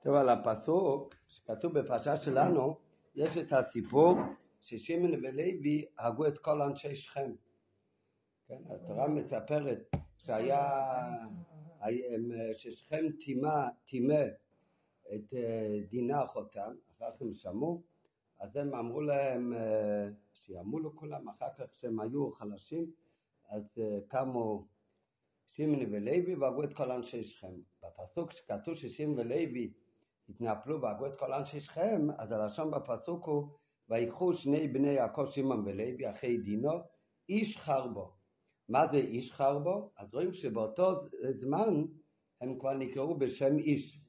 טוב, על הפסוק שכתוב בפרשה שלנו, יש את הסיפור ששמעון ולוי הרגו את כל אנשי שכם. כן, התורה מספרת שהיה, ששכם טימא את אה, דינה אחותם, אחר כך הם שמעו, אז הם אמרו להם אה, שימולו כולם, אחר כך כשהם היו חלשים, אז אה, קמו שמעון ולוי והרגו את כל אנשי שכם. בפסוק שכתוב ששמעון ולוי התנפלו והרגו את כל אנשי שכם, אז הלשון בפסוק הוא ויקחו שני בני יעקב שמעון ולוי אחי דינו איש חרבו. מה זה איש חרבו? אז רואים שבאותו זמן הם כבר נקראו בשם איש.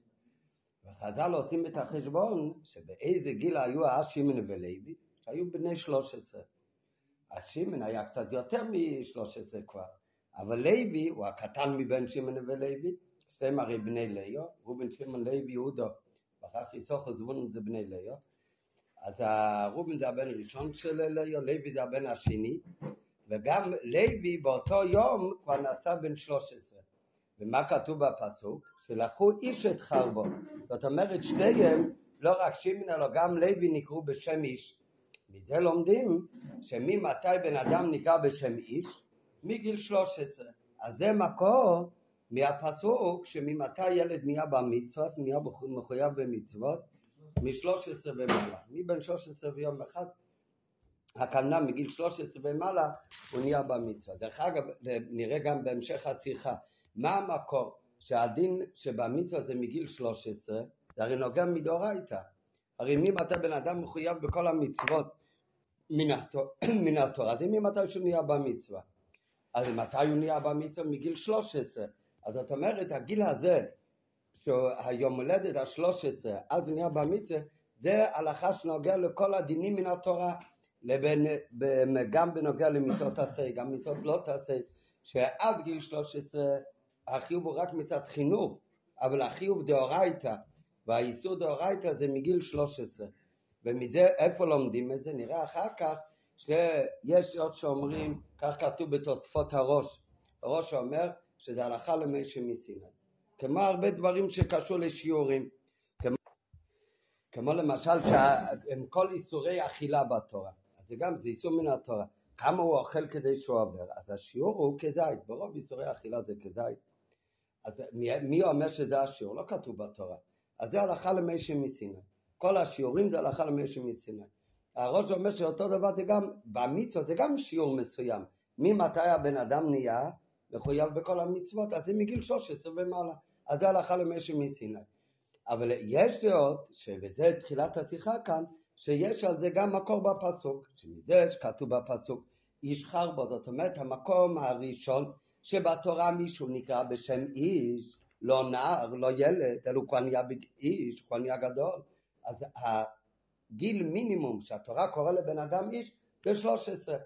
וחז"ל עושים את החשבון שבאיזה גיל היו אז שמעון ולוי, שהיו בני שלוש עשרה. אז שמעון היה קצת יותר משלוש עשרה כבר, אבל לוי הוא הקטן מבין שמעון ולוי, שתיהם הרי בני ליאו, ראובן שמעון לוי יהודו, ואחר כך יסוכו זבולון זה בני ליאו. אז ראובן זה הבן הראשון של ליאו, לוי זה הבן השני, וגם לוי באותו יום כבר נעשה בן שלוש עשרה. ומה כתוב בפסוק? שלקחו איש את חרבו. זאת אומרת שתיהם, לא רק שמעון אלא גם לוי נקראו בשם איש. מזה לומדים שממתי בן אדם נקרא בשם איש? מגיל 13. אז זה מקור מהפסוק שממתי ילד נהיה במצוות, נהיה מחויב במצוות, מ-13 ומעלה. מבין 13 ויום אחד, הכוונה מגיל 13 ומעלה הוא נהיה במצוות. דרך אגב, נראה גם בהמשך השיחה, מה המקור שהדין שבמצוות זה מגיל 13, זה הרי נוגע מדאורייתא. הרי ממתי בן אדם מחויב בכל המצוות מן התורה, זה ממתי שהוא נהיה במצווה. אז מתי הוא נהיה במצווה? מגיל 13. אז זאת אומרת, הגיל הזה, שהיום הולדת ה-13, אז הוא נהיה במצווה, זה הלכה שנוגע לכל הדינים מן התורה, לבין, גם בנוגע למצוות עשה, גם מצוות לא תעשה, שעד גיל 13 החיוב הוא רק מצד חינוך, אבל החיוב דאורייתא, והאיסור דאורייתא זה מגיל 13. ומזה איפה לומדים את זה? נראה אחר כך שיש עוד שאומרים, כך כתוב בתוספות הראש, הראש אומר שזה הלכה למשה מסיני. כמו הרבה דברים שקשור לשיעורים, כמו, כמו למשל שהם כל איסורי אכילה בתורה, אז זה גם, זה איסור מן התורה, כמה הוא אוכל כדי שהוא עובר, אז השיעור הוא כזית, ברוב איסורי אכילה זה כזית, אז מי, מי אומר שזה השיעור? לא כתוב בתורה, אז זה הלכה למשה מסיני. כל השיעורים זה הלכה למשה מסיני. הראש אומר שאותו דבר זה גם, במצוות זה גם שיעור מסוים. ממתי הבן אדם נהיה מחויב בכל המצוות? אז זה מגיל 13 ומעלה. אז זה הלכה למשה מסיני. אבל יש דעות, וזה תחילת השיחה כאן, שיש על זה גם מקור בפסוק. שמזה שכתוב בפסוק, איש חרבו, זאת אומרת המקום הראשון שבתורה מישהו נקרא בשם איש, לא נער, לא ילד, אלא הוא כבר נהיה איש, כבר נהיה גדול. אז הגיל מינימום שהתורה קורא לבן אדם איש זה 13.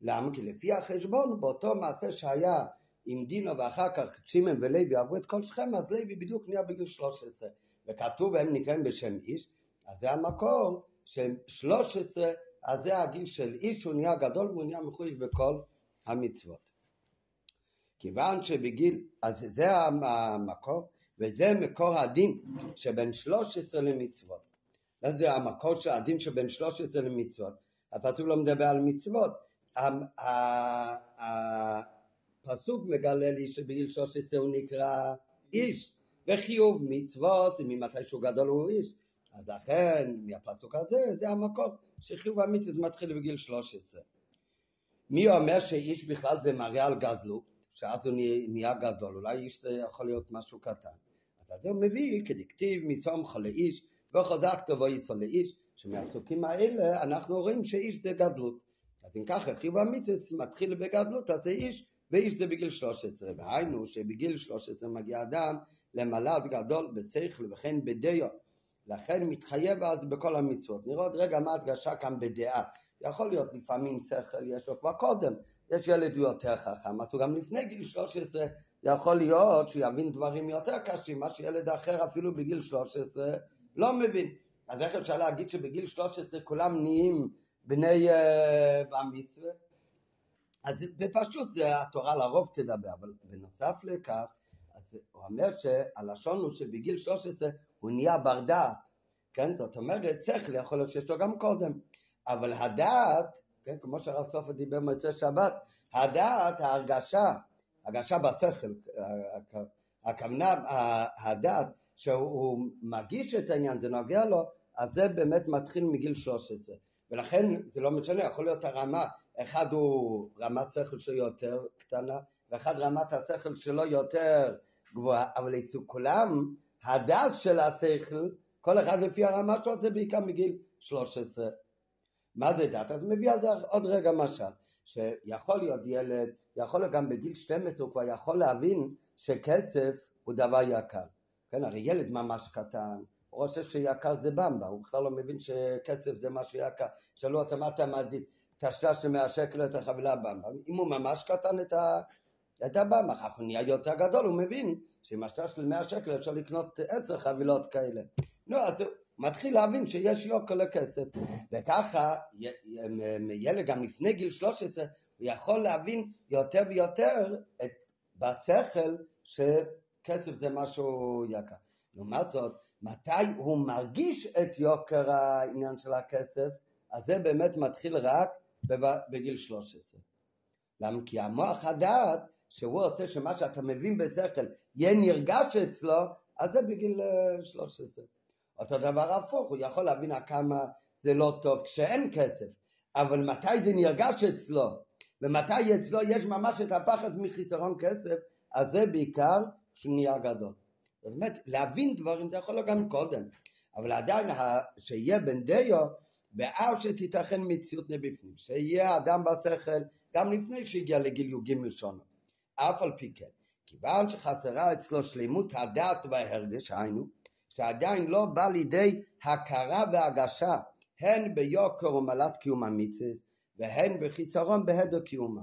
למה? כי לפי החשבון באותו מעשה שהיה עם דינו ואחר כך שמעון ולוי עברו את כל שכם, אז לוי בדיוק נהיה בגיל 13. וכתוב והם נקראים בשם איש, אז זה המקור של 13, אז זה הגיל של איש, הוא נהיה גדול והוא נהיה מחויב בכל המצוות. כיוון שבגיל, אז זה המקור, וזה מקור הדין שבין 13 למצוות. זה המקור של הדין שבין 13 למצוות. הפסוק לא מדבר על מצוות. הפסוק מגלה לי שבגיל 13 הוא נקרא איש, וחיוב מצוות זה ממתי שהוא גדול הוא איש. אז לכן מהפסוק הזה זה המקור שחיוב המצוות מתחיל בגיל 13. מי אומר שאיש בכלל זה מראה על גדלות, שאז הוא נהיה גדול, אולי איש זה יכול להיות משהו קטן. אז זה מביא כדקטיב מסומך לאיש וחזקת וייסו לאיש, שמהפסוקים האלה אנחנו רואים שאיש זה גדלות. אז אם ככה חיוב המצווה מתחיל בגדלות, אז זה איש, ואיש זה בגיל 13. והיינו שבגיל 13 מגיע אדם למלאז גדול בשכל וכן בדיו. לכן מתחייב אז בכל המצוות. נראה עוד רגע מה הדגשה כאן בדעה. יכול להיות לפעמים שכל יש לו כבר קודם, יש ילד הוא יותר חכם, אז הוא גם לפני גיל 13 יכול להיות שהוא יבין דברים יותר קשים, מה שילד אחר אפילו בגיל 13 לא מבין. אז איך אפשר להגיד שבגיל 13 כולם נהיים בני uh, המצווה? אז בפשוט זה התורה לרוב תדבר, אבל בנוסף לכך, אז הוא אומר שהלשון הוא שבגיל 13 הוא נהיה בר דעת, כן? זאת אומרת, שכל יכול להיות שיש לו גם קודם, אבל הדעת, כן? כמו שהרב סופר דיבר במוצאי שבת, הדעת, ההרגשה, הרגשה בשכל, הכוונה, הדעת, שהוא מרגיש את העניין, זה נוגע לו, אז זה באמת מתחיל מגיל 13. ולכן זה לא משנה, יכול להיות הרמה, אחד הוא רמת שכל שלו יותר קטנה, ואחד רמת השכל שלו יותר גבוהה, אבל אצל כולם הדס של השכל, כל אחד לפי הרמה שלו זה בעיקר מגיל 13. מה זה דת? אז מביא על זה עוד רגע משל, שיכול להיות ילד, יכול להיות גם בגיל 12 הוא כבר יכול להבין שכסף הוא דבר יקר. כן, הרי ילד ממש קטן, הוא חושב שיקר זה במבה, הוא בכלל לא מבין שכסף זה משהו יקר. שאלו אותו מה אתה מעדיף, של 100 שקל את החבילה במבה. אם הוא ממש קטן את, ה... את הבמבה, אחר כך הוא נהיה יותר גדול, הוא מבין שעם השטר של 100 שקל אפשר לקנות 10 חבילות כאלה. נו, אז הוא מתחיל להבין שיש יוקר לכסף. וככה, ילד גם לפני גיל 13, הוא יכול להבין יותר ויותר את, בשכל שכסף זה משהו יקר. לעומת זאת, מתי הוא מרגיש את יוקר העניין של הכסף, אז זה באמת מתחיל רק בגיל 13. למה? כי המוח הדעת, שהוא עושה שמה שאתה מבין בשכל יהיה נרגש אצלו, אז זה בגיל 13. אה, אותו דבר הפוך, הוא יכול להבין כמה זה לא טוב כשאין כסף, אבל מתי זה נרגש אצלו, ומתי אצלו יש ממש את הפחד מחיסרון כסף, אז זה בעיקר כשהוא נהיה גדול. זאת אומרת, להבין דברים זה יכול להיות גם קודם, אבל עדיין שיהיה בן דיו, ואף שתיתכן מציאות מבפנים, שיהיה אדם בשכל גם לפני שהגיע לגיל י"ג שונו, אף על פי כן, כיוון שחסרה אצלו שלמות הדעת וההרגש, היינו, שעדיין לא בא לידי הכרה והגשה, הן ביוקר ומעלת קיום המצווה, והן בחיסרון בהדר קיומה.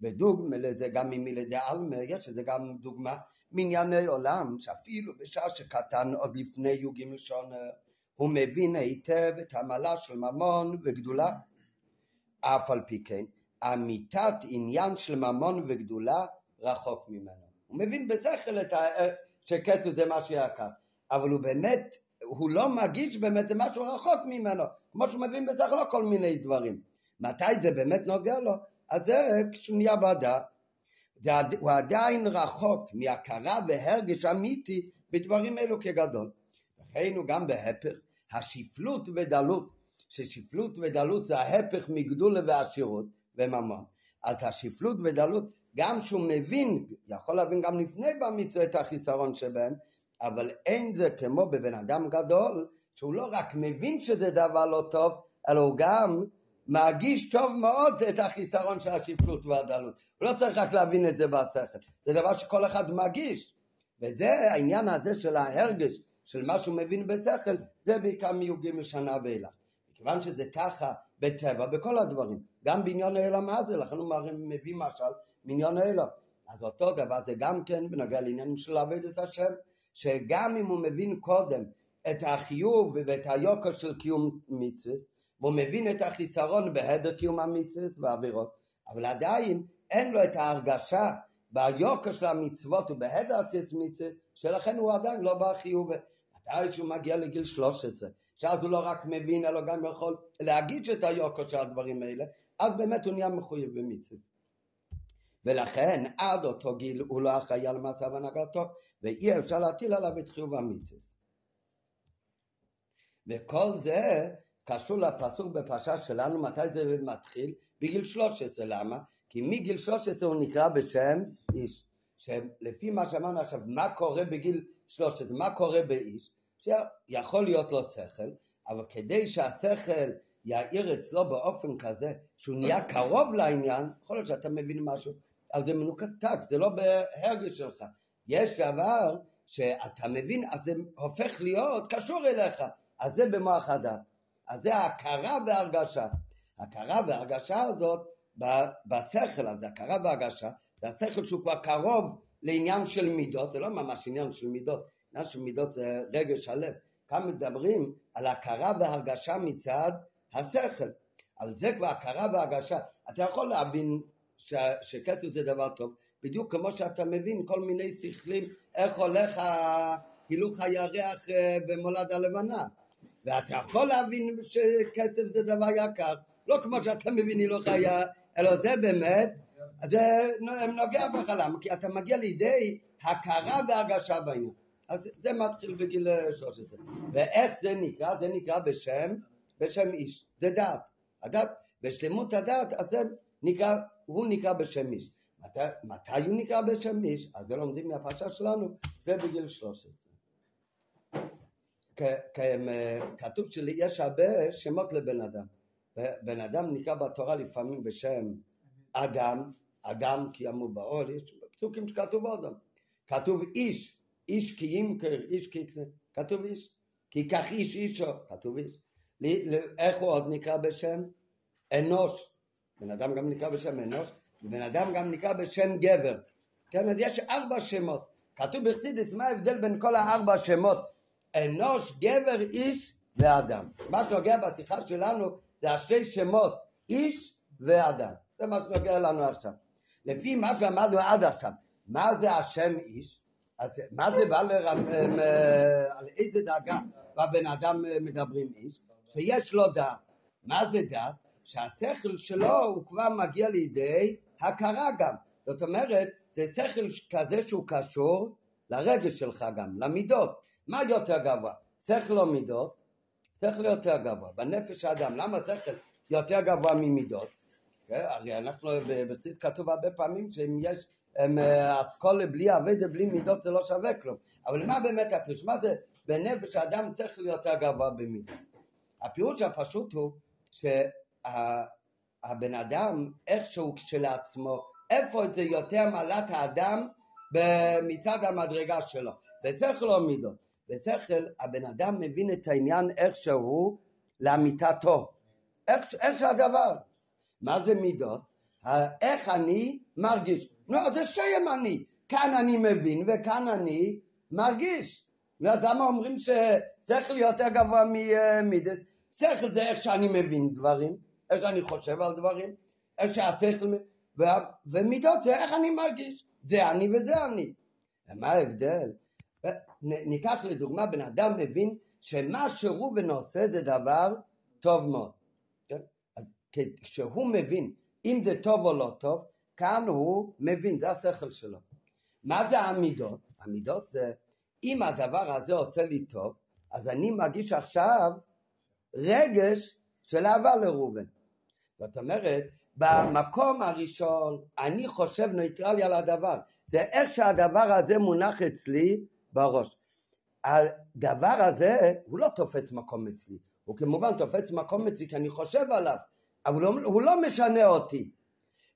ודוגמה לזה גם ממילי דעלמה, יש לזה גם דוגמה מענייני עולם, שאפילו בשעה שקטן עוד לפני י"ג שונה, הוא מבין היטב את המעלה של ממון וגדולה. אף על פי כן, אמיתת עניין של ממון וגדולה רחוק ממנו. הוא מבין בשכל את ה... שכסף זה משהו יקר, אבל הוא באמת, הוא לא מרגיש באמת, זה משהו רחוק ממנו, כמו שהוא מבין בשכל כל מיני דברים. מתי זה באמת נוגע לו? אז זה כשהוא נהיה בעדה. הוא עדיין רחוק מהכרה והרגש אמיתי בדברים אלו כגדול. לכן הוא גם בהפך, השפלות ודלות, ששפלות ודלות זה ההפך מגדולה ועשירות וממון. אז השפלות ודלות, גם שהוא מבין, יכול להבין גם לפני במצווה את החיסרון שבהם, אבל אין זה כמו בבן אדם גדול, שהוא לא רק מבין שזה דבר לא טוב, אלא הוא גם מרגיש טוב מאוד את החיסרון של השפלות והדלות. הוא לא צריך רק להבין את זה בשכל, זה דבר שכל אחד מרגיש. וזה העניין הזה של ההרגש, של מה שהוא מבין בשכל, זה בעיקר מי"ג שנה ואילך. מכיוון שזה ככה בטבע, בכל הדברים, גם בעניין האלה מה זה, לכן הוא מביא משל מעניין האלה. אז אותו דבר זה גם כן בנוגע לעניינים של עבודת השם, שגם אם הוא מבין קודם את החיוב ואת היוקר של קיום מצווה, והוא מבין את החיסרון בהדר קיום המצוות והעבירות, אבל עדיין אין לו את ההרגשה ביוקר של המצוות ובהדר עשיית מצוות, שלכן הוא עדיין לא בחיוב. מתי שהוא מגיע לגיל 13, שאז הוא לא רק מבין, אלא גם יכול להגיד את היוקר של הדברים האלה, אז באמת הוא נהיה מחויב במצוות. ולכן עד אותו גיל הוא לא אחראי על מצב הנהגתו, ואי אפשר להטיל עליו את חיוב המצוות. וכל זה קשור לפסוק בפרשה שלנו, מתי זה מתחיל? בגיל 13, למה? כי מגיל 13 הוא נקרא בשם איש. שלפי מה שאמרנו עכשיו, מה קורה בגיל 13, מה קורה באיש? שיכול להיות לו שכל, אבל כדי שהשכל יאיר אצלו באופן כזה שהוא נהיה קרוב לעניין, יכול להיות שאתה מבין משהו, אז זה מנוקטק, זה לא בהרגש שלך. יש דבר שאתה מבין, אז זה הופך להיות קשור אליך, אז זה במוח הדת. אז זה ההכרה והרגשה. הכרה והרגשה הזאת בשכל, אז הכרה והרגשה, זה השכל שהוא כבר קרוב לעניין של מידות, זה לא ממש עניין של מידות, עניין של מידות זה רגש הלב. כאן מדברים על הכרה והרגשה מצד השכל. אבל זה כבר הכרה והרגשה. אתה יכול להבין ש... שכסף זה דבר טוב, בדיוק כמו שאתה מבין כל מיני שכלים, איך הולך הילוך הירח אה, במולד הלבנה. ואתה יכול להבין שכסף זה דבר יקר, לא כמו שאתה מבין הילוך הירח, אלא זה באמת, זה נוגע בך, למה? כי אתה מגיע לידי הכרה והרגשה בעניין. אז זה מתחיל בגיל 13. ואיך זה נקרא? זה נקרא בשם, בשם איש. זה דעת. הדת, בשלמות הדעת, אז זה נקרא, הוא נקרא בשם איש. מתי, מתי הוא נקרא בשם איש? אז זה לומדים מהפרשה שלנו, זה בגיל 13. כתוב שיש הרבה שמות לבן אדם. בן אדם נקרא בתורה לפעמים בשם אדם, אדם כי אמרו באור, יש פסוקים שכתוב אדם. כתוב איש, איש כי ימכר, איש כי יקנה, כתוב איש. כי ייקח איש אישו, כתוב איש. איך הוא עוד נקרא בשם? אנוש. בן אדם גם נקרא בשם אנוש, ובן אדם גם נקרא בשם גבר. כן, אז יש ארבע שמות. כתוב בחסידס מה ההבדל בין כל הארבע שמות? אנוש, גבר, איש ואדם. מה שנוגע בשיחה שלנו זה השתי שמות, איש ואדם. זה מה שנוגע לנו עכשיו. לפי מה שלמדנו עד עכשיו, מה זה השם איש? אז מה זה בא לרמ... אה, על איזה דאגה בבן אדם אה, מדברים איש? שיש לו דעת. מה זה דעת? שהשכל שלו הוא כבר מגיע לידי הכרה גם. זאת אומרת, זה שכל כזה שהוא קשור לרגש שלך גם, למידות. מה יותר גבוה? שכל או מידות? שכל יותר גבוה. בנפש האדם, למה שכל יותר גבוה ממידות? כן, הרי אנחנו, בחסיד כתוב הרבה פעמים שאם יש אסכולה בלי אבדה, בלי מידות זה לא שווה כלום. אבל מה באמת הפירוש? מה זה בנפש האדם צריך להיות יותר גבוה במידות? הפירוש הפשוט הוא שהבן אדם איכשהו כשלעצמו, איפה זה יותר מעלת האדם מצד המדרגה שלו? בשכל או מידות? בשכל הבן אדם מבין את העניין איכשהו לאמיתתו. איך, איך שהדבר. מה זה מידות? איך אני מרגיש. נו, זה שתיהם אני. כאן אני מבין וכאן אני מרגיש. אז למה אומרים ששכל יותר גבוה ממידות? שכל זה איך שאני מבין דברים, איך שאני חושב על דברים, איך שהשכל... ומידות זה איך אני מרגיש. זה אני וזה אני. ומה ההבדל? ניקח לדוגמה בן אדם מבין שמה שראובן עושה זה דבר טוב מאוד. כן? כשהוא מבין אם זה טוב או לא טוב, כאן הוא מבין, זה השכל שלו. מה זה המידות? המידות זה אם הדבר הזה עושה לי טוב, אז אני מרגיש עכשיו רגש של אהבה לראובן. זאת אומרת, במקום הראשון אני חושב ניטרלי על הדבר. זה איך שהדבר הזה מונח אצלי בראש. הדבר הזה הוא לא תופס מקום אצלי, הוא כמובן תופס מקום אצלי כי אני חושב עליו, אבל הוא, לא, הוא לא משנה אותי.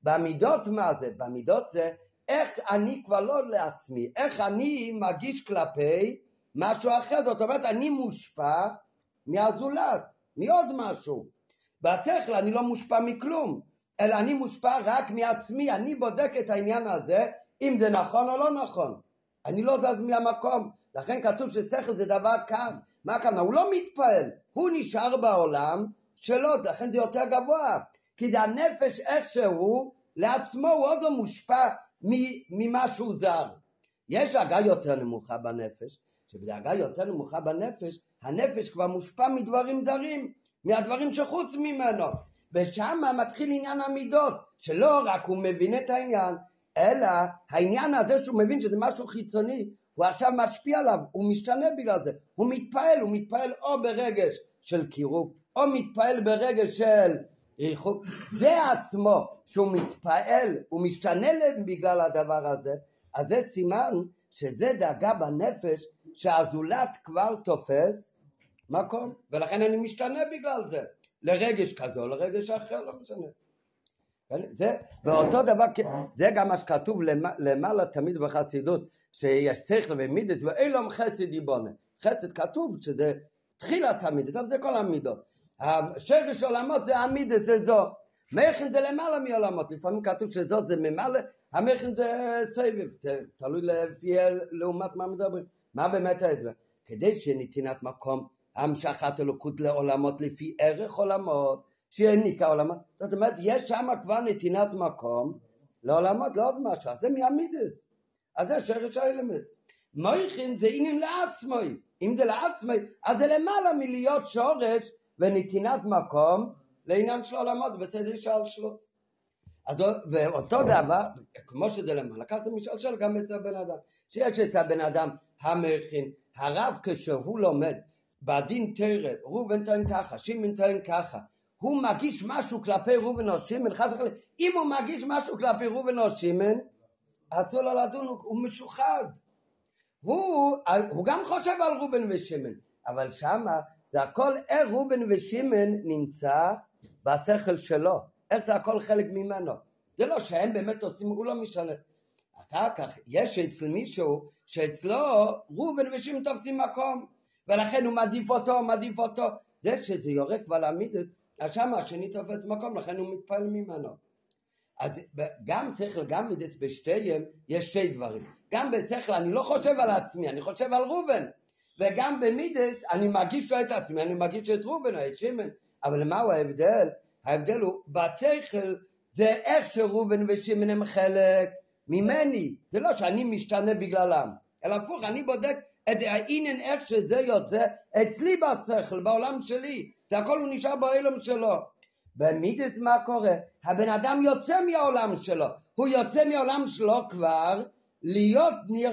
במידות מה זה? במידות זה איך אני כבר לא לעצמי, איך אני מרגיש כלפי משהו אחר, זאת אומרת אני מושפע מהזולת, מעוד משהו. בשכל אני לא מושפע מכלום, אלא אני מושפע רק מעצמי, אני בודק את העניין הזה אם זה נכון או לא נכון. אני לא זז מהמקום, לכן כתוב ששכל זה דבר קם. מה הכוונה? הוא לא מתפעל, הוא נשאר בעולם שלו, לכן זה יותר גבוה. כי הנפש איכשהו, לעצמו הוא עוד לא מושפע ממשהו זר. יש דאגה יותר נמוכה בנפש, שבדאגה יותר נמוכה בנפש, הנפש כבר מושפע מדברים זרים, מהדברים שחוץ ממנו. ושם מתחיל עניין המידות, שלא רק הוא מבין את העניין, אלא העניין הזה שהוא מבין שזה משהו חיצוני, הוא עכשיו משפיע עליו, הוא משתנה בגלל זה, הוא מתפעל, הוא מתפעל או ברגש של קירוב, או מתפעל ברגש של זה עצמו שהוא מתפעל, הוא משתנה בגלל הדבר הזה, אז זה סימן שזה דאגה בנפש שהזולת כבר תופס מקום, ולכן אני משתנה בגלל זה, לרגש כזה או לרגש אחר, לא משנה. כן? זה, ואותו דבר, זה גם מה שכתוב למעלה תמיד בחסידות, שיש שכל ומידס ואילום חסד יבונה. חסד כתוב שזה תחילת המידס, אבל זה כל המידות. השרש עולמות זה המידס, זה זו. מכן זה למעלה מעולמות, לפעמים כתוב שזאת זה ממעלה, המכן זה סבב, תלוי לפי לעומת מה מדברים. מה באמת ההסבר? כדי שנתינת מקום המשכת אלוקות לעולמות לפי ערך עולמות, שהעניקה עולמות, זאת אומרת יש שם כבר נתינת מקום לעולמות, לעוד משהו, אז זה מהמידס, אז זה שרש האלמס. מויכין זה עניין לעצמוי. אם זה לעצמוי, אז זה למעלה מלהיות שורש ונתינת מקום לעניין של עולמות בצד של שלוס. אז ואותו דבר, כמו שזה למעלה, ככה זה משלשל גם אצל הבן אדם. שיש אצל הבן אדם המכין, הרב כשהוא לומד בדין תרא, ראובן טוען ככה, שמעון טוען ככה, הוא מגיש משהו כלפי ראובן או שמעון, חס וחלילה, אם הוא מגיש משהו כלפי ראובן או שמעון, אסור לו לדון, הוא משוחד. הוא, הוא גם חושב על ראובן ושמעון, אבל שמה זה הכל איך ראובן ושמעון נמצא בשכל שלו, איך זה הכל חלק ממנו. זה לא שהם באמת עושים, הוא לא משנה. אחר כך יש אצל מישהו שאצלו ראובן ושמעון תופסים מקום, ולכן הוא מעדיף אותו, מעדיף אותו. זה שזה יורק כבר להעמיד אז שם השני תופס מקום, לכן הוא מתפעל ממנו. אז גם שכל, גם מידס בשתיהם, יש שתי דברים. גם בשכל אני לא חושב על עצמי, אני חושב על ראובן. וגם במידס אני מרגיש לא את עצמי, אני מרגיש את ראובן או את שמן. אבל מהו ההבדל? ההבדל הוא, בשכל זה איך שראובן ושמן הם חלק ממני. זה לא שאני משתנה בגללם, אלא הפוך, אני בודק את העניין איך שזה יוצא אצלי בשכל, בעולם שלי. זה הכל הוא נשאר באילום שלו. במידס מה קורה? הבן אדם יוצא מהעולם שלו, הוא יוצא מהעולם שלו כבר להיות ניר,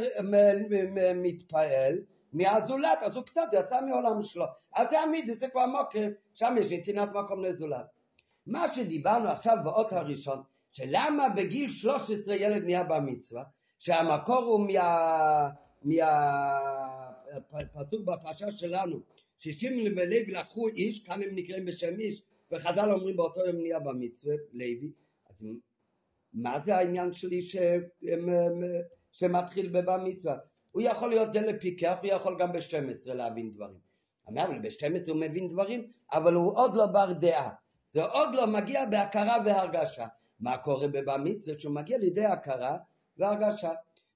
מתפעל מהזולת, אז הוא קצת יצא מהעולם שלו. אז זה המידס, זה כבר מוקר, שם יש נתינת מקום לזולת. מה שדיברנו עכשיו באות הראשון, שלמה בגיל 13 ילד נהיה במצווה, שהמקור הוא מה... מהפסוק בפרשה שלנו, ששימון ולוי לקחו איש, כאן הם נקראים בשם איש, וחז"ל אומרים באותו יום נהיה במצווה, לוי, אז מה זה העניין שלי ש... שמתחיל בבר מצווה? הוא יכול להיות זה לפיקח, הוא יכול גם ב-12 להבין דברים. אבל ב-12 הוא מבין דברים, אבל הוא עוד לא בר דעה. זה עוד לא מגיע בהכרה והרגשה. מה קורה בבר מצווה? שהוא מגיע לידי הכרה והרגשה.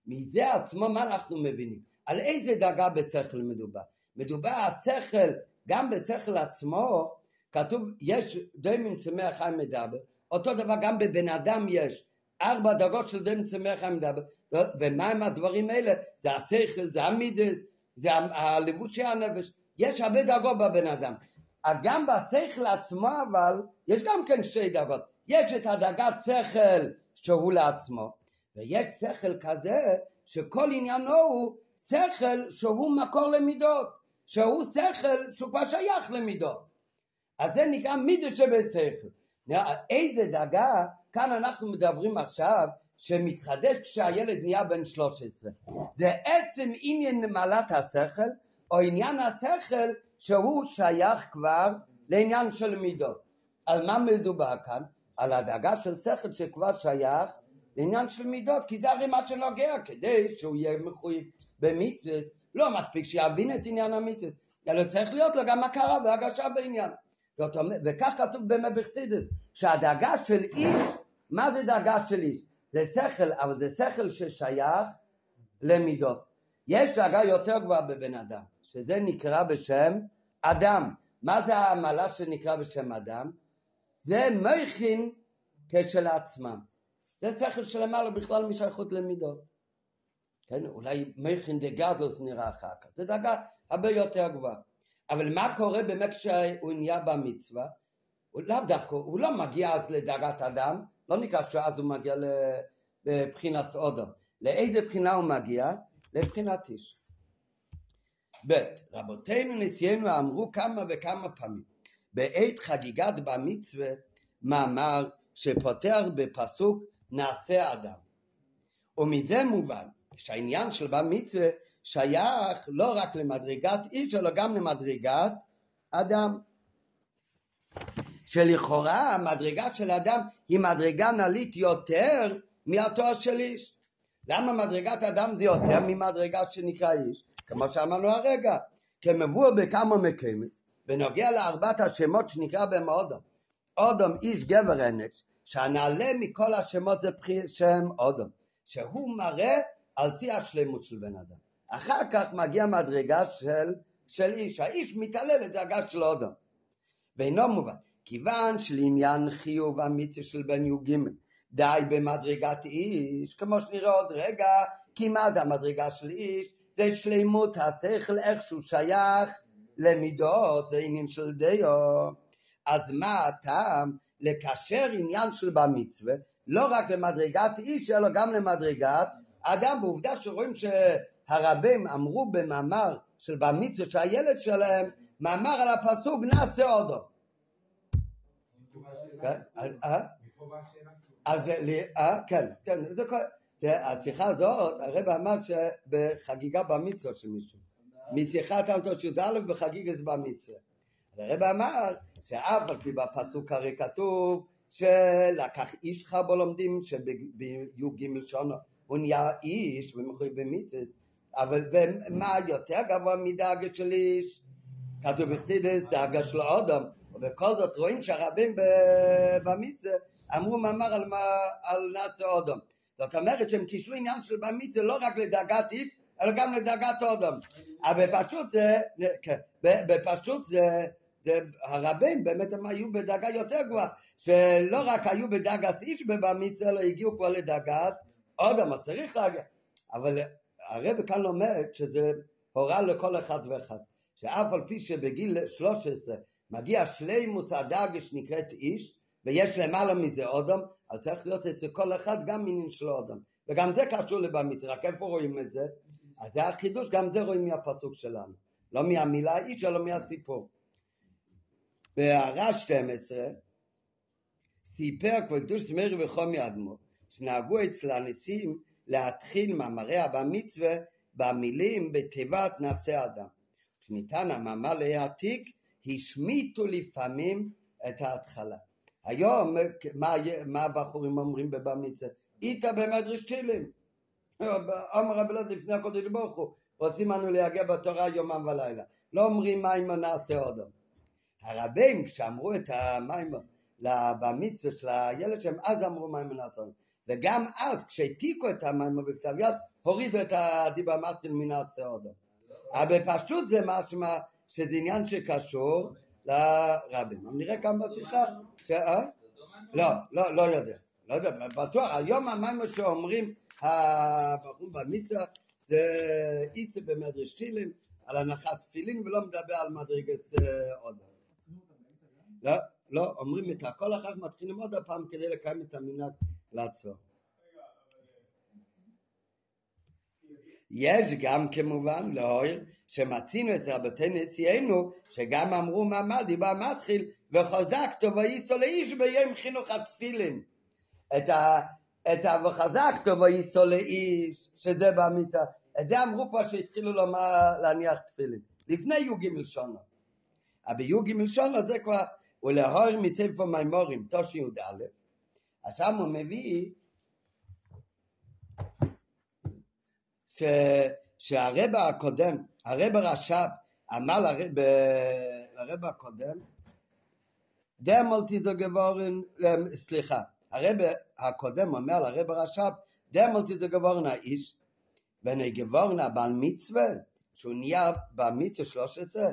מזה עצמו מה אנחנו מבינים? על איזה דרגה בשכל מדובר? מדובר השכל, גם בשכל עצמו, כתוב, יש דוימן צמח חיים מדבר, אותו דבר גם בבן אדם יש ארבע דרגות של דוימן צמח חיים מדבר, ומה הם הדברים האלה? זה השכל, זה המידס, זה הלבושי הנפש, יש הרבה דרגות בבן אדם. גם בשכל עצמו אבל, יש גם כן שתי דרגות. יש את הדרגת שכל שהוא לעצמו, ויש שכל כזה שכל עניינו הוא שכל שהוא מקור למידות, שהוא שכל שהוא כבר שייך למידות. אז זה נקרא מידה שבשכל. איזה דרגה, כאן אנחנו מדברים עכשיו שמתחדש כשהילד נהיה בן 13. זה עצם עניין נמלת השכל, או עניין השכל שהוא שייך כבר לעניין של מידות. על מה מדובר כאן? על הדאגה של שכל שכבר שייך לעניין של מידות, כי זה הרי מה שנוגע, כדי שהוא יהיה מחויב במצווה, לא מספיק שיבין את עניין המצווה, אלא צריך להיות לו גם הכרה והגשה בעניין. זאת אומרת, וכך כתוב באמת בחסידס, שהדאגה של איש, מה זה דאגה של איש? זה שכל, אבל זה שכל ששייך למידות. יש דאגה יותר גבוהה בבן אדם, שזה נקרא בשם אדם. מה זה המעלה שנקרא בשם אדם? זה מויכין כשלעצמם. זה שכל שלמעלה בכלל משייכות למידות. כן, אולי מייכין דה גדלוס נראה אחר כך, זה דרגה הרבה יותר גבוהה. אבל מה קורה באמת כשהוא נהיה במצווה? הוא לאו דווקא, הוא לא מגיע אז לדרגת אדם, לא נקרא שאז הוא מגיע לבחינת אודו. לאיזה בחינה הוא מגיע? לבחינת איש. ב. רבותינו נשיאנו אמרו כמה וכמה פעמים בעת חגיגת במצווה מאמר שפותח בפסוק נעשה אדם. ומזה מובן שהעניין של בר מצווה שייך לא רק למדרגת איש אלא גם למדרגת אדם. שלכאורה המדרגה של אדם היא מדרגה נלית יותר מהתואר של איש. למה מדרגת אדם זה יותר ממדרגה שנקרא איש? כמו שאמרנו הרגע, כמבוא בכמה מקיימת, בנוגע לארבעת השמות שנקרא בהם אודום. אודום איש גבר אנש, שהנעלה מכל השמות זה שם אודום, שהוא מראה על שיא השלמות של בן אדם. אחר כך מגיע מדרגה של, של איש, האיש מתעלה לדרגה של אודום. ואינו מובן, כיוון שלעניין חיוב המצווה של בן י"ג די במדרגת איש, כמו שנראה עוד רגע, כי מה זה המדרגה של איש? זה שלימות השכל איך שהוא שייך למידות, זה עניין של דיו. אז מה הטעם לקשר עניין של במצווה, לא רק למדרגת איש, אלא גם למדרגת אדם. בעובדה שרואים שהרבים אמרו במאמר של במצווה שהילד שלהם, מאמר על הפסוק נעשה עודו. כן, אה? אז אה, כן, כן. השיחה הזאת, הרב אמר שבחגיגה במצווה של מישהו. משיחת אלתוש י"א בחגיגת במצווה. הרב אמר שאף על פי בפסוק הרי כתוב שלקח איש חבו לומדים שבי"ג שונו הוא נהיה איש ומחויב במצווה אבל ומה יותר גבוה מדאגה של איש? כתוב בחסידס דאגה של אודם ובכל זאת רואים שהרבים במצווה אמרו מאמר על, על נאצה אודם זאת אומרת שהם קישרו עניין של במצווה לא רק לדאגת איש אלא גם לדאגת אודם אבל בפשוט זה, כן, בפשוט זה זה, הרבים באמת הם היו בדאגה יותר גבוהה, שלא רק היו בדאגת איש במצווה, אלא הגיעו כבר לדאגת אודם, צריך להגיע. אבל הרב כאן לומד שזה הורה לכל אחד ואחד, שאף על פי שבגיל 13 מגיע שלימוס הדאגה שנקראת איש, ויש למעלה מזה אודם, אז צריך להיות אצל כל אחד גם מינין של אודם. וגם זה קשור לבמצווה, רק איפה רואים את זה? אז זה החידוש, גם זה רואים מהפסוק שלנו. לא מהמילה איש, אלא מהסיפור. בהערה 12 סיפר כבר קדוש מאיר וחומי אדמו שנהגו אצל הנשיאים להתחיל מאמרי הבא מצווה במילים בתיבת נעשה אדם. כשניתן המאמר להעתיק השמיטו לפעמים את ההתחלה. היום מה, מה הבחורים אומרים בבא מצווה? איתה במדרש תהילים. אמר אלעזר לפני הקודש ברוך הוא רוצים אנו להגיע בתורה יומם ולילה. לא אומרים מה אם נעשה אדם. הרבים כשאמרו את המים במצווה של הילד שלהם אז אמרו מים מנעצון וגם אז כשהעתיקו את המים בכתב יד הורידו את הדיבה מתחיל מן הסעודה אבל בפשטות זה משמע שזה עניין שקשור לרבים נראה כאן בשיחה? ש... אה? לא, לא, לא יודע. לא יודע, בטוח, היום המים שאומרים הבחור במצווה זה איצה במדרש תהילים על הנחת תפילין ולא מדבר על מדרגת עודה לא, לא, אומרים את הכל אחר מתחילים עוד הפעם כדי לקיים את המנהג לעצור. יש גם כמובן לאויר שמצינו את רבתי נשיאנו שגם אמרו מעמד דיבר מתחיל וחזקתו וייסו לאיש ביום חינוך התפילין. את ה... את ה... וחזקתו וייסו לאיש שזה במצווה את זה אמרו כבר שהתחילו לומר להניח תפילין. לפני י"ג שונו אבל בי"ג שונו זה כבר ולהור מספר מימורים תשי"א אז שם הוא מביא ש... שהרב הקודם, הרב הרש"ב אמר לרב, לרב הקודם דמולטי זו גבורן, סליחה, הרב הקודם אומר לרב הרש"ב דמולטי זו גבורן האיש ואני גבורן הבעל מצווה שהוא נהיה במצווה 13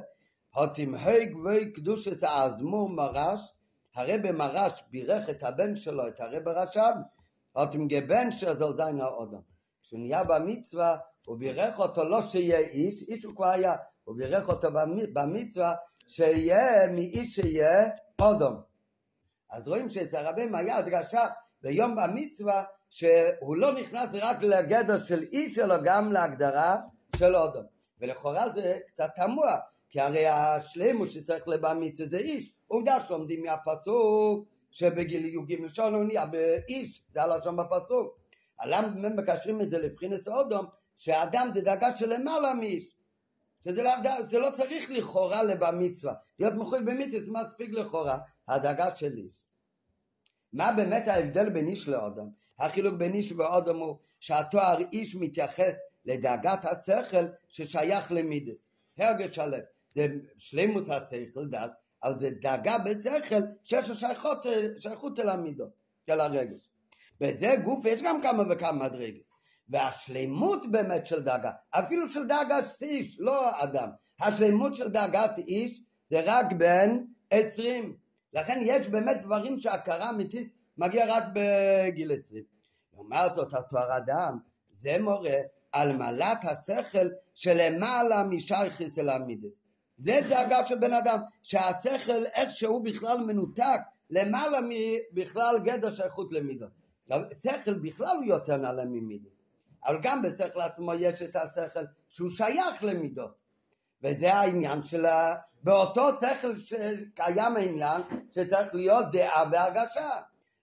הוטים הויג ואי קדושת האזמור מרש, הרב מרש בירך את הבן שלו, את הרב רשב, הוטים גבן שזול זין האודם. כשהוא נהיה במצווה, הוא בירך אותו לא שיהיה איש, איש הוא כבר היה, הוא בירך אותו במצווה שיהיה מאיש שיהיה אודם. אז רואים שאצל הרבים היה הדגשה ביום במצווה שהוא לא נכנס רק לגדר של איש אלא גם להגדרה של אודם. ולכאורה זה קצת תמוה, כי הרי השלימוס שצריך לבמיץ זה איש, עובדה שלומדים מהפסוק שבגיל י"ג שון הוא נהיה באיש, זה הלשון בפסוק. למה מקשרים את זה לבחינס אודום, שאדם זה דאגה למעלה מאיש. שזה לא, זה לא צריך לכאורה לבמצווה. להיות מחויב במצווה זה מספיק לכאורה, הדאגה של איש. מה באמת ההבדל בין איש לאודום? החילוק בין איש ואודום הוא שהתואר איש מתייחס לדאגת השכל ששייך למידס, הרגש הלב. זה שלימוס השכל דת, אבל זה דאגה בשכל שיש לו שייכות, שייכות אל המידות, של הרגש. בזה גוף יש גם כמה וכמה מדרגס. והשלימות באמת של דאגה, אפילו של דאגת איש, לא אדם, השלימות של דאגת איש זה רק בין עשרים. לכן יש באמת דברים שהכרה אמיתית מגיע רק בגיל עשרים. לעומת זאת, התואר אדם, זה מורה על מעלת השכל שלמעלה משייכס אל המידס. זה דאגה של בן אדם, שהשכל איכשהו בכלל מנותק למעלה מבכלל גדר שייכות למידות. שכל בכלל הוא יותר נעלה ממידות, אבל גם בשכל עצמו יש את השכל שהוא שייך למידות. וזה העניין של ה... באותו שכל שקיים העניין שצריך להיות דעה והרגשה.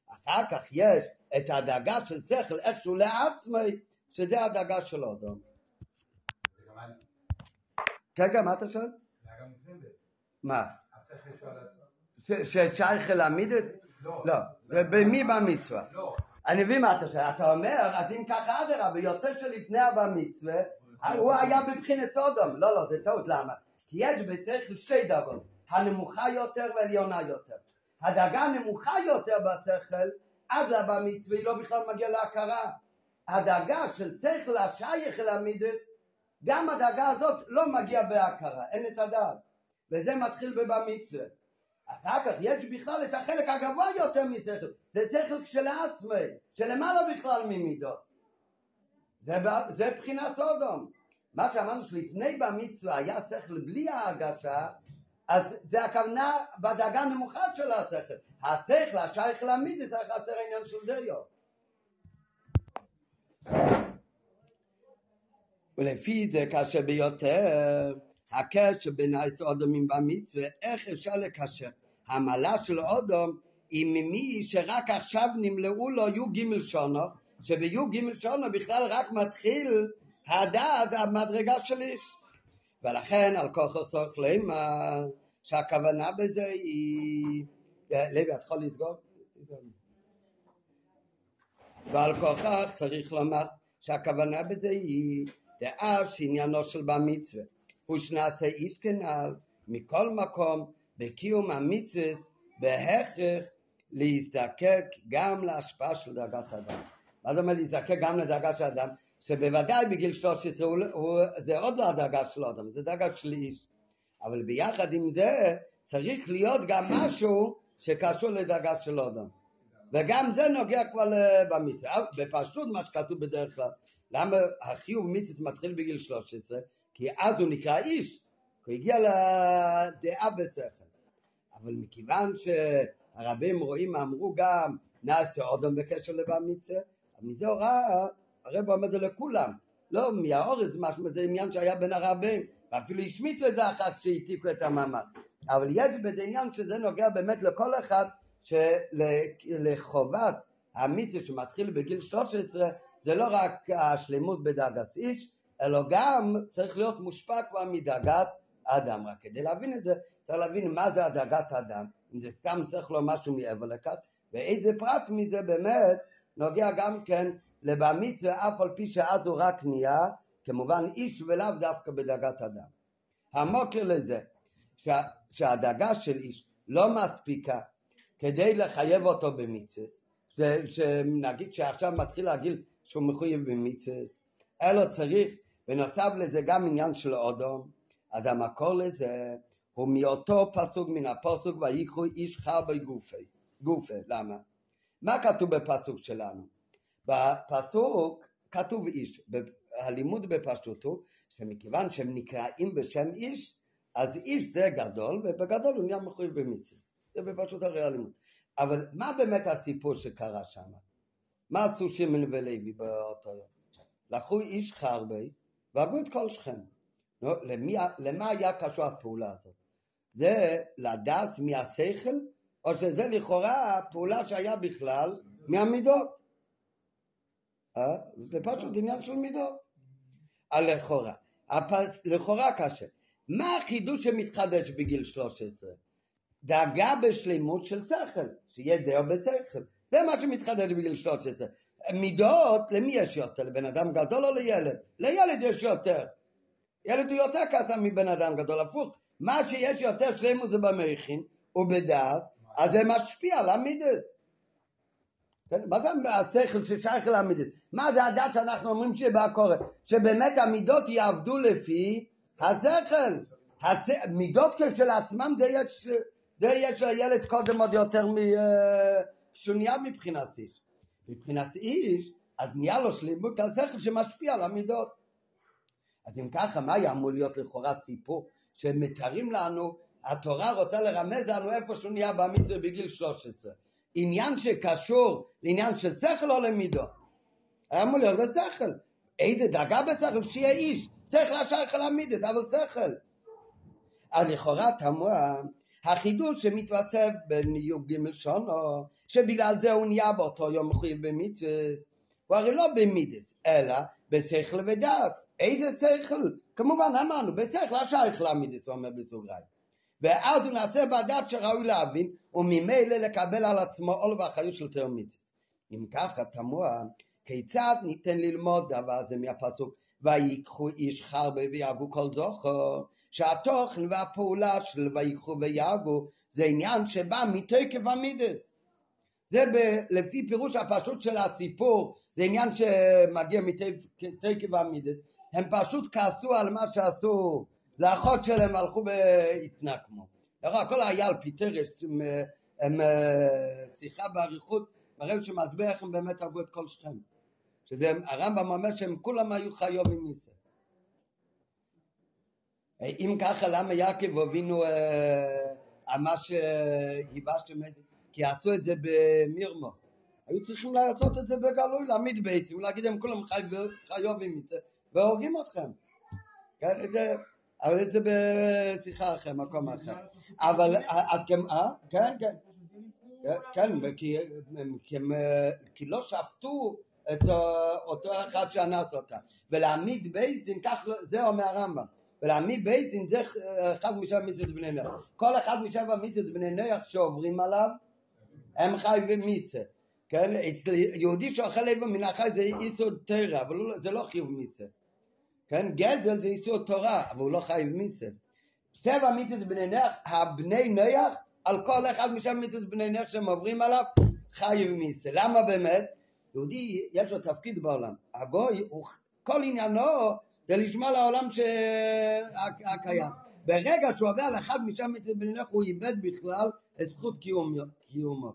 אחר כך יש את הדאגה של שכל איכשהו לעצמי, שזה הדאגה של אודום. כן, כן, מה אתה שואל? מה? ששייך להעמיד את זה? לא. לא. במי במצווה? לא. אני מבין מה אתה שואל. אתה אומר, אז אם ככה אדרבה, יוצא שלפני הבא מצווה, הוא היה בבחינת סודום. לא, לא, זה טעות, למה? כי יש בשכל שתי דרגות, הנמוכה יותר והעליונה יותר. הדרגה הנמוכה יותר בשכל, עד לבא מצווה, היא לא בכלל מגיעה להכרה. הדרגה של שכל השייך אל המידס, גם הדרגה הזאת לא מגיעה בהכרה, אין את הדעת. וזה מתחיל בבא מצווה. אחר כך יש בכלל את החלק הגבוה יותר משכל, זה שכל כשלעצמי, שלמעלה בכלל ממידות. זה, זה בחינת סודום. מה שאמרנו שלפני במצווה היה שכל בלי ההרגשה, אז זה הכוונה בדאגה הנמוכה של השכל. השכל, השייך להעמיד, זה חסר העניין של דיו. ולפי זה קשה ביותר הקשר בין האודומים במצווה, איך אפשר לקשר המעלה של אודום עם מי שרק עכשיו נמלאו לו י"ג שונו, שבי"ג שונו בכלל רק מתחיל הדעת המדרגה של איש. ולכן על כוחו צורך לומר שהכוונה בזה היא... לוי, את יכול לסגור? ועל כוכך צריך לומר שהכוונה בזה היא דעה שעניינו של בר מצווה הוא שנעשה איש כנעל מכל מקום בקיום המצווה בהכרח להזדקק גם להשפעה של דרגת אדם. מה זאת אומרת להזדקק גם לדרגה של אדם? שבוודאי בגיל 13 הוא, הוא, זה עוד לא הדרגה של אדם, זה דרגה של איש. אבל ביחד עם זה צריך להיות גם משהו שקשור לדרגה של אדם. וגם זה נוגע כבר במצווה. בפשטות מה שכתוב בדרך כלל, למה החיוב מצווה מתחיל בגיל 13? כי אז הוא נקרא איש, הוא הגיע לדעה בשכל. אבל מכיוון שהרבים רואים, אמרו גם נעשה אודם בקשר לבר מצווה, אז מזה הוראה, הרב אומר זה לכולם, לא מהאורז משהו, זה עניין שהיה בין הרבים, ואפילו השמיטו את זה אחר שהעתיקו את המאמר. אבל יש בזה עניין שזה נוגע באמת לכל אחד שלחובת המצווה שמתחיל בגיל 13 זה לא רק השלמות בדרגת איש, אלא גם צריך להיות מושפע כבר מדרגת אדם. רק כדי להבין את זה, צריך להבין מה זה הדרגת אדם, אם זה סתם צריך לו משהו מעבר לכך, ואיזה פרט מזה באמת נוגע גם כן לבר מצווה, אף על פי שאז הוא רק נהיה, כמובן איש ולאו דווקא בדרגת אדם. המוקר לזה, שה, שהדרגה של איש לא מספיקה כדי לחייב אותו במצווה, שנגיד שעכשיו מתחיל הגיל שהוא מחויב במצווה, אלא צריך ונוסף לזה גם עניין של אודום, אז המקור לזה הוא מאותו פסוק מן הפסוק ויקחו איש חר בגופי, גופה, למה? מה כתוב בפסוק שלנו? בפסוק כתוב איש, הלימוד בפשטות הוא שמכיוון שהם נקראים בשם איש, אז איש זה גדול, ובגדול הוא נהיה מחויב במצווה. זה בפשוט הרי הלימוד. אבל מה באמת הסיפור שקרה שם? מה עשו שמעון ולוי באותו יום? לקחו איש חרבי והרגו את כל שכם. למה היה קשור הפעולה הזאת? זה לדעת מהשכל, או שזה לכאורה הפעולה שהיה בכלל מהמידות. אה? זה פשוט עניין של מידות. לכאורה. הפס... לכאורה קשה. מה החידוש שמתחדש בגיל 13? דאגה בשלימות של שכל, שיהיה דעה בשכל. זה מה שמתחדש בגיל 13. מידות, למי יש יותר? לבן אדם גדול או לילד? לילד יש יותר. ילד הוא יותר קטן מבן אדם גדול, הפוך. מה שיש יותר שלמות זה במכין ובדעת, אז זה משפיע על המידס. כן? מה זה השכל ששייך למידס? מה זה הדת שאנחנו אומרים שבקורא? שבאמת המידות יעבדו לפי השכל. הש... מידות כשלעצמם זה יש, זה יש לילד קודם עוד יותר משוניה מבחינת איש. מבחינת איש אז נהיה לו שלימות השכל שמשפיע על המידות. אז אם ככה, מה היה אמור להיות לכאורה סיפור שמתארים לנו, התורה רוצה לרמז לנו איפה שהוא נהיה במצווה בגיל 13. עניין שקשור לעניין של שכל או למידות. היה אמור להיות בשכל. איזה דאגה בשכל? שיהיה איש. שכל השייך להעמיד את אבל שכל. אז לכאורה תמוה החידוש שמתווסף בי"ג שונו, שבגלל זה הוא נהיה באותו יום מחויב במצווה, הוא הרי לא במידס, אלא בשכל ודעת. איזה שכל? כמובן אמרנו, בשכל השייך להמידס, הוא אומר בסוגריים. ואז הוא נעשה בדת שראוי להבין, וממילא לקבל על עצמו עול ואחריות של מצווה. אם ככה תמוה, כיצד ניתן ללמוד דבר זה מהפסוק ויקחו איש חרבה ויהגו כל זוכר שהתוכן והפעולה של ויקחו ויהגו זה עניין שבא מתוקף המידס. זה ב, לפי פירוש הפשוט של הסיפור זה עניין שמגיע מתוקף המידס. הם פשוט כעסו על מה שעשו לאחות שלהם הלכו והתנקמו. כל היה על הם, הם שיחה באריכות מראה שמסביר איך הם באמת הרגו את כל שכם. שזה הרמב"ם אומר שהם כולם היו חיובים מזה. אם ככה למה יעקב אבינו אמר אה, שהיבשתם את זה? כי עשו את זה במירמו. היו צריכים לעשות את זה בגלוי, להעמיד בעצם, להגיד הם כולם חיובים מזה, והורגים אתכם. כן, זה, אבל זה בשיחה אחרת, מקום אחר. אבל, אז כן, אה? כן, כן. כן, כי לא שפטו את אותו אחד שאנס אותה. ולהעמיד בית דין, כך, לא- זה אומר הרמב"ם. ולהעמיד בית דין זה אחד משבע מצוות בני נח. כל אחד משבע מצוות בני נח שעוברים עליו, הם חי ומיסה. כן? אצל יהודי שאוכל איבר מן החי זה איסור תרא, אבל לא- זה לא חיוב מיסה. כן? גזל זה איסור תורה, אבל הוא לא חייב מיסה. שבע מצוות בני נח, הבני נח, על כל אחד משבע מצוות בני נח שהם עוברים עליו, חייב מיסה. למה באמת? יהודי יש לו תפקיד בעולם. הגוי, הוא, כל עניינו זה לשמוע לעולם הקיים. ברגע שהוא עובר על אחד משם בנינך הוא איבד בכלל את זכות קיומו.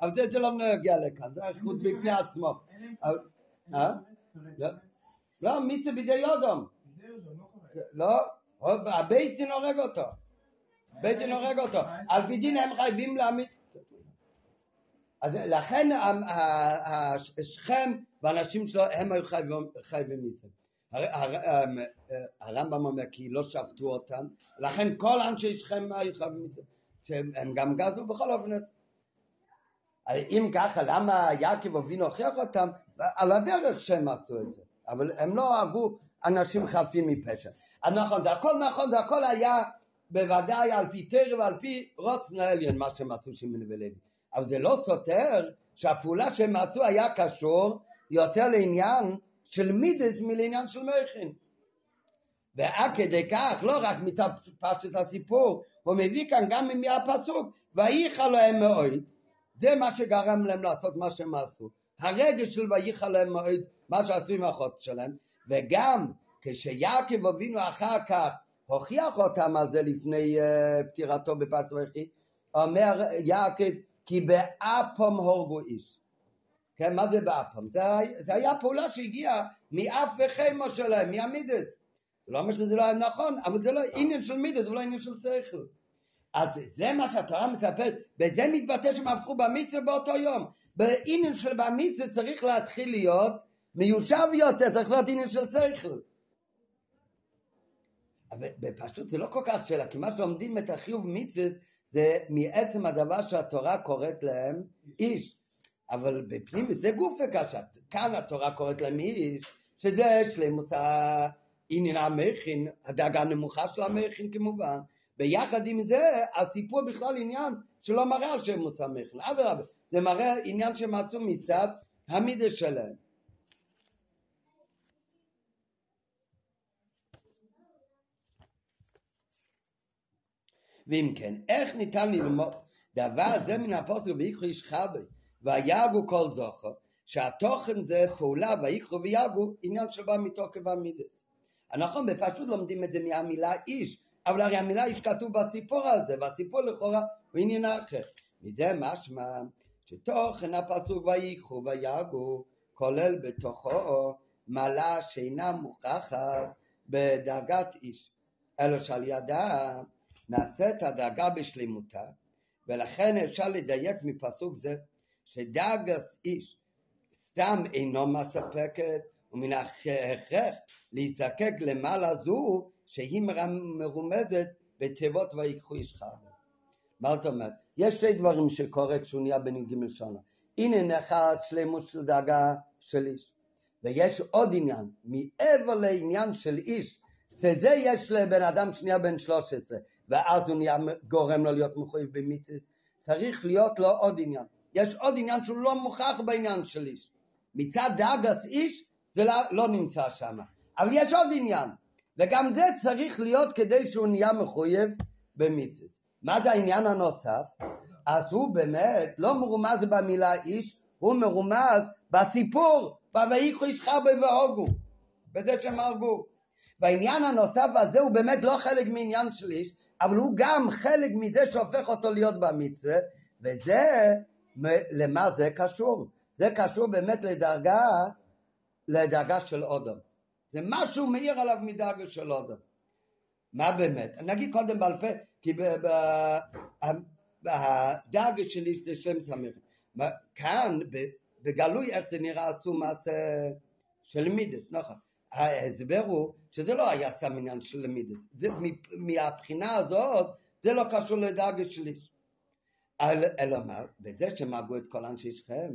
אבל זה, זה לא נגיע לכאן, זה זכות בפני עצמו. אה? לא, מיצה בידי יודום. לא, הבית דין הורג אותו. בית דין הורג אותו. על פי דין הם חייבים להעמיד אז לכן שכם והאנשים שלו הם היו חייבים מזה. הרמב"ם אומר כי לא שפטו אותם, לכן כל אנשי שכם היו חייבים מזה, שהם גם גזו בכל אופן. אם ככה, למה יעקב אבינו הוכיח אותם? על הדרך שהם עשו את זה, אבל הם לא אהבו אנשים חפים מפשע. אז נכון, זה הכל נכון, זה הכל היה בוודאי על פי תרא ועל פי רוצן העליון, מה שהם עשו שמעון ולוי. אבל זה לא סותר שהפעולה שהם עשו היה קשור יותר לעניין של מידס מלעניין של מכין. ועד כדי כך, לא רק מצד פשט הסיפור, הוא מביא כאן גם מהפסוק, וייחא להם מאוד. זה מה שגרם להם לעשות מה שהם עשו. הרגש של וייחא להם מאוד, מה שעשו עם האחות שלהם, וגם כשיעקב אבינו אחר כך הוכיח אותם על זה לפני uh, פטירתו בפרשת ויחי, אומר יעקב כי באפום הורגו איש. כן, מה זה באפום? זה, זה היה פעולה שהגיעה מאף וחמו שלהם, מהמידס. לא אומר שזה לא היה נכון, אבל זה לא עניין של מידס, זה לא עניין של שכל. אז זה מה שהתורה מספרת, בזה מתבטא שהם הפכו במצווה באותו יום. בעניין של במצווה צריך להתחיל להיות מיושב יותר, צריך להיות עניין של שכל. בפשוט זה לא כל כך שאלה, כי מה שלומדים את החיוב מצווה זה מעצם הדבר שהתורה קוראת להם איש. אבל בפנים זה גוף וקשה. כאן התורה קוראת להם איש, שזה שלמות העניין המכין, הדאגה הנמוכה של המכין כמובן. ביחד עם זה, הסיפור בכלל עניין שלא מראה על שם מושא מכין. אדרבה, זה מראה עניין שמצאו מצד המידה שלהם. ואם כן, איך ניתן ללמוד דבר זה מן הפוסק ויקחו איש חבי ויגו כל זוכר שהתוכן זה פעולה ויקחו ויגו עניין שבא מתוקף המידס. נכון, בפשוט לומדים את זה מהמילה איש, אבל הרי המילה איש כתוב בסיפור הזה, והסיפור לכאורה הוא עניין אחר. מזה משמע שתוכן הפסוק ויקחו ויגו כולל בתוכו מעלה שאינה מוכחת בדרגת איש, אלא שעל ידה נעשית הדרגה בשלמותה, ולכן אפשר לדייק מפסוק זה שדרגת איש סתם אינו מספקת ומן ההכרח להיזקק למעלה זו שהיא מרומזת בתיבות ויקחו איש חרב. מה זאת אומרת? יש שתי דברים שקורה כשהוא נהיה בן י"ג שנה. הנה נחת שלמות של דאגה של איש. ויש עוד עניין, מעבר לעניין של איש, שזה יש לבן אדם שנהיה בן 13, ואז הוא נהיה גורם לו להיות מחויב במצווה, צריך להיות לו עוד עניין. יש עוד עניין שהוא לא מוכח בעניין של איש. מצד דאגס איש זה לא, לא נמצא שם. אבל יש עוד עניין, וגם זה צריך להיות כדי שהוא נהיה מחויב במצווה. מה זה העניין הנוסף? אז הוא באמת לא מרומז במילה איש, הוא מרומז בסיפור, ב"ויקחו איש חרבי והוגו", בזה שהם הרגו. והעניין הנוסף הזה הוא באמת לא חלק מעניין של איש, אבל הוא גם חלק מזה שהופך אותו להיות במצווה, וזה, למה זה קשור? זה קשור באמת לדרגה, לדרגה של אודם. זה משהו מאיר עליו מדרגה של אודם. מה באמת? אני אגיד קודם בעל פה, כי הדרגה שלי זה שם סמיר. כאן, בגלוי איך זה נראה עשו מעשה של מידס, נכון. ההסבר הוא שזה לא היה סתם עניין של מידס. מהבחינה הזאת זה לא קשור לדרגה שלי. אלא מה? בזה שהם הרגו את כל אנשי שכם,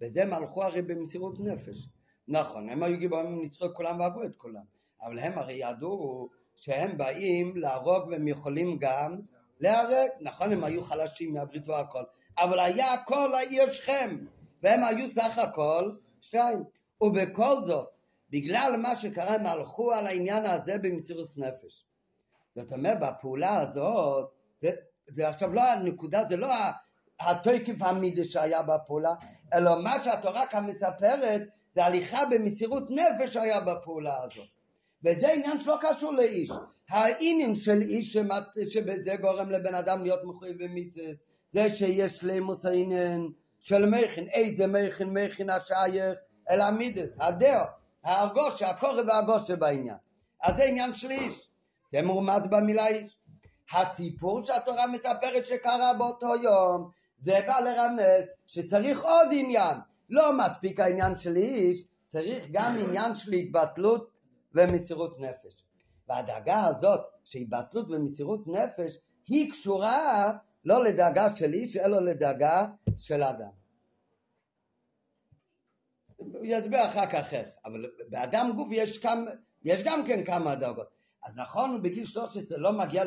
בזה הם הלכו הרי במסירות נפש. נכון, הם היו גיבורים, ניצחו את כולם והרגו את כולם. אבל הם הרי ידעו שהם באים להרוג והם יכולים גם להרג. נכון, הם היו חלשים מהברית והכל, אבל היה הכל העיר שכם, והם היו סך הכל שתיים. ובכל זאת, בגלל מה שקרה הם הלכו על העניין הזה במסירות נפש. זאת אומרת, בפעולה הזאת, זה, עכשיו לא הנקודה, זה לא התוקף המידי שהיה בפעולה, אלא מה שהתורה כאן מספרת זה הליכה במסירות נפש שהיה בפעולה הזאת. וזה עניין שלא קשור לאיש. העניין של איש שמת, שבזה גורם לבן אדם להיות מחויב במצווה, זה שיש שלמוס העניין של מכין, איזה מכין, מכין השייך אל המידס, הדעה, ההרגושה, הקורא והרגושה בעניין. אז זה עניין של איש, זה מורמז במילה איש. הסיפור שהתורה מספרת שקרה באותו יום, זה בא לרמז שצריך עוד עניין. לא מספיק העניין של איש, צריך גם עניין של התבטלות ומסירות נפש. והדאגה הזאת של התבטלות ומסירות נפש היא קשורה לא לדאגה של איש אלא לדאגה של אדם. הוא יסביר אחר כך איך, אבל באדם גוף יש, כמה, יש גם כן כמה דאגות. אז נכון, בגיל 13 לא מגיע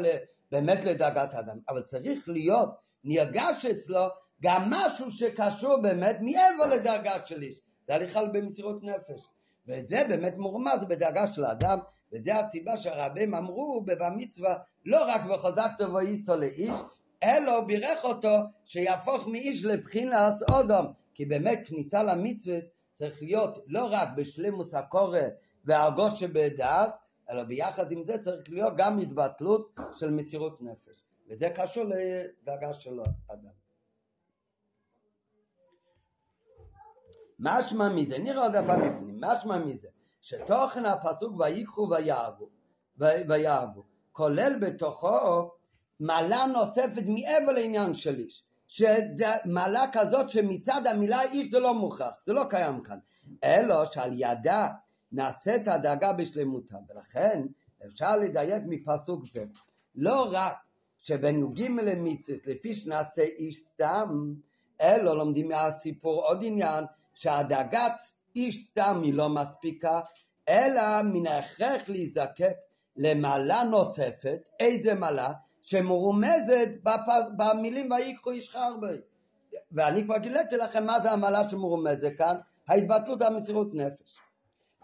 באמת לדאגת אדם, אבל צריך להיות נרגש אצלו גם משהו שקשור באמת מעבר לדרגה של איש, זה הליכה במסירות נפש. וזה באמת מורמז בדרגה של האדם, וזה הסיבה שהרבים אמרו במצווה לא רק וחזקת ואיסו לאיש, אלא בירך אותו שיהפוך מאיש לבחינת אודום, כי באמת כניסה למצווה צריך להיות לא רק בשלימוס הקורא והרגוש שבדעת, אלא ביחד עם זה צריך להיות גם התבטלות של מסירות נפש, וזה קשור לדרגה של האדם. משמע מזה, נראה עוד פעם בפנים, משמע מזה, שתוכן הפסוק ויקחו ויהגו, ויהגו, כולל בתוכו מעלה נוספת מעבר לעניין של איש, שמעלה כזאת שמצד המילה איש זה לא מוכרח, זה לא קיים כאן, אלא שעל ידה נעשית הדאגה בשלמותה, ולכן אפשר לדייק מפסוק זה, לא רק שבין י"ג למצוות לפי שנעשה איש סתם, אלא לומדים מהסיפור עוד עניין שהדאגת איש סתם היא לא מספיקה, אלא מן ההכרח להיזקק למעלה נוספת, איזה מעלה? שמרומזת במילים ויקחו איש חרבי. ואני כבר גיליתי לכם מה זה המעלה שמרומזת כאן, ההתבטלות המסירות נפש.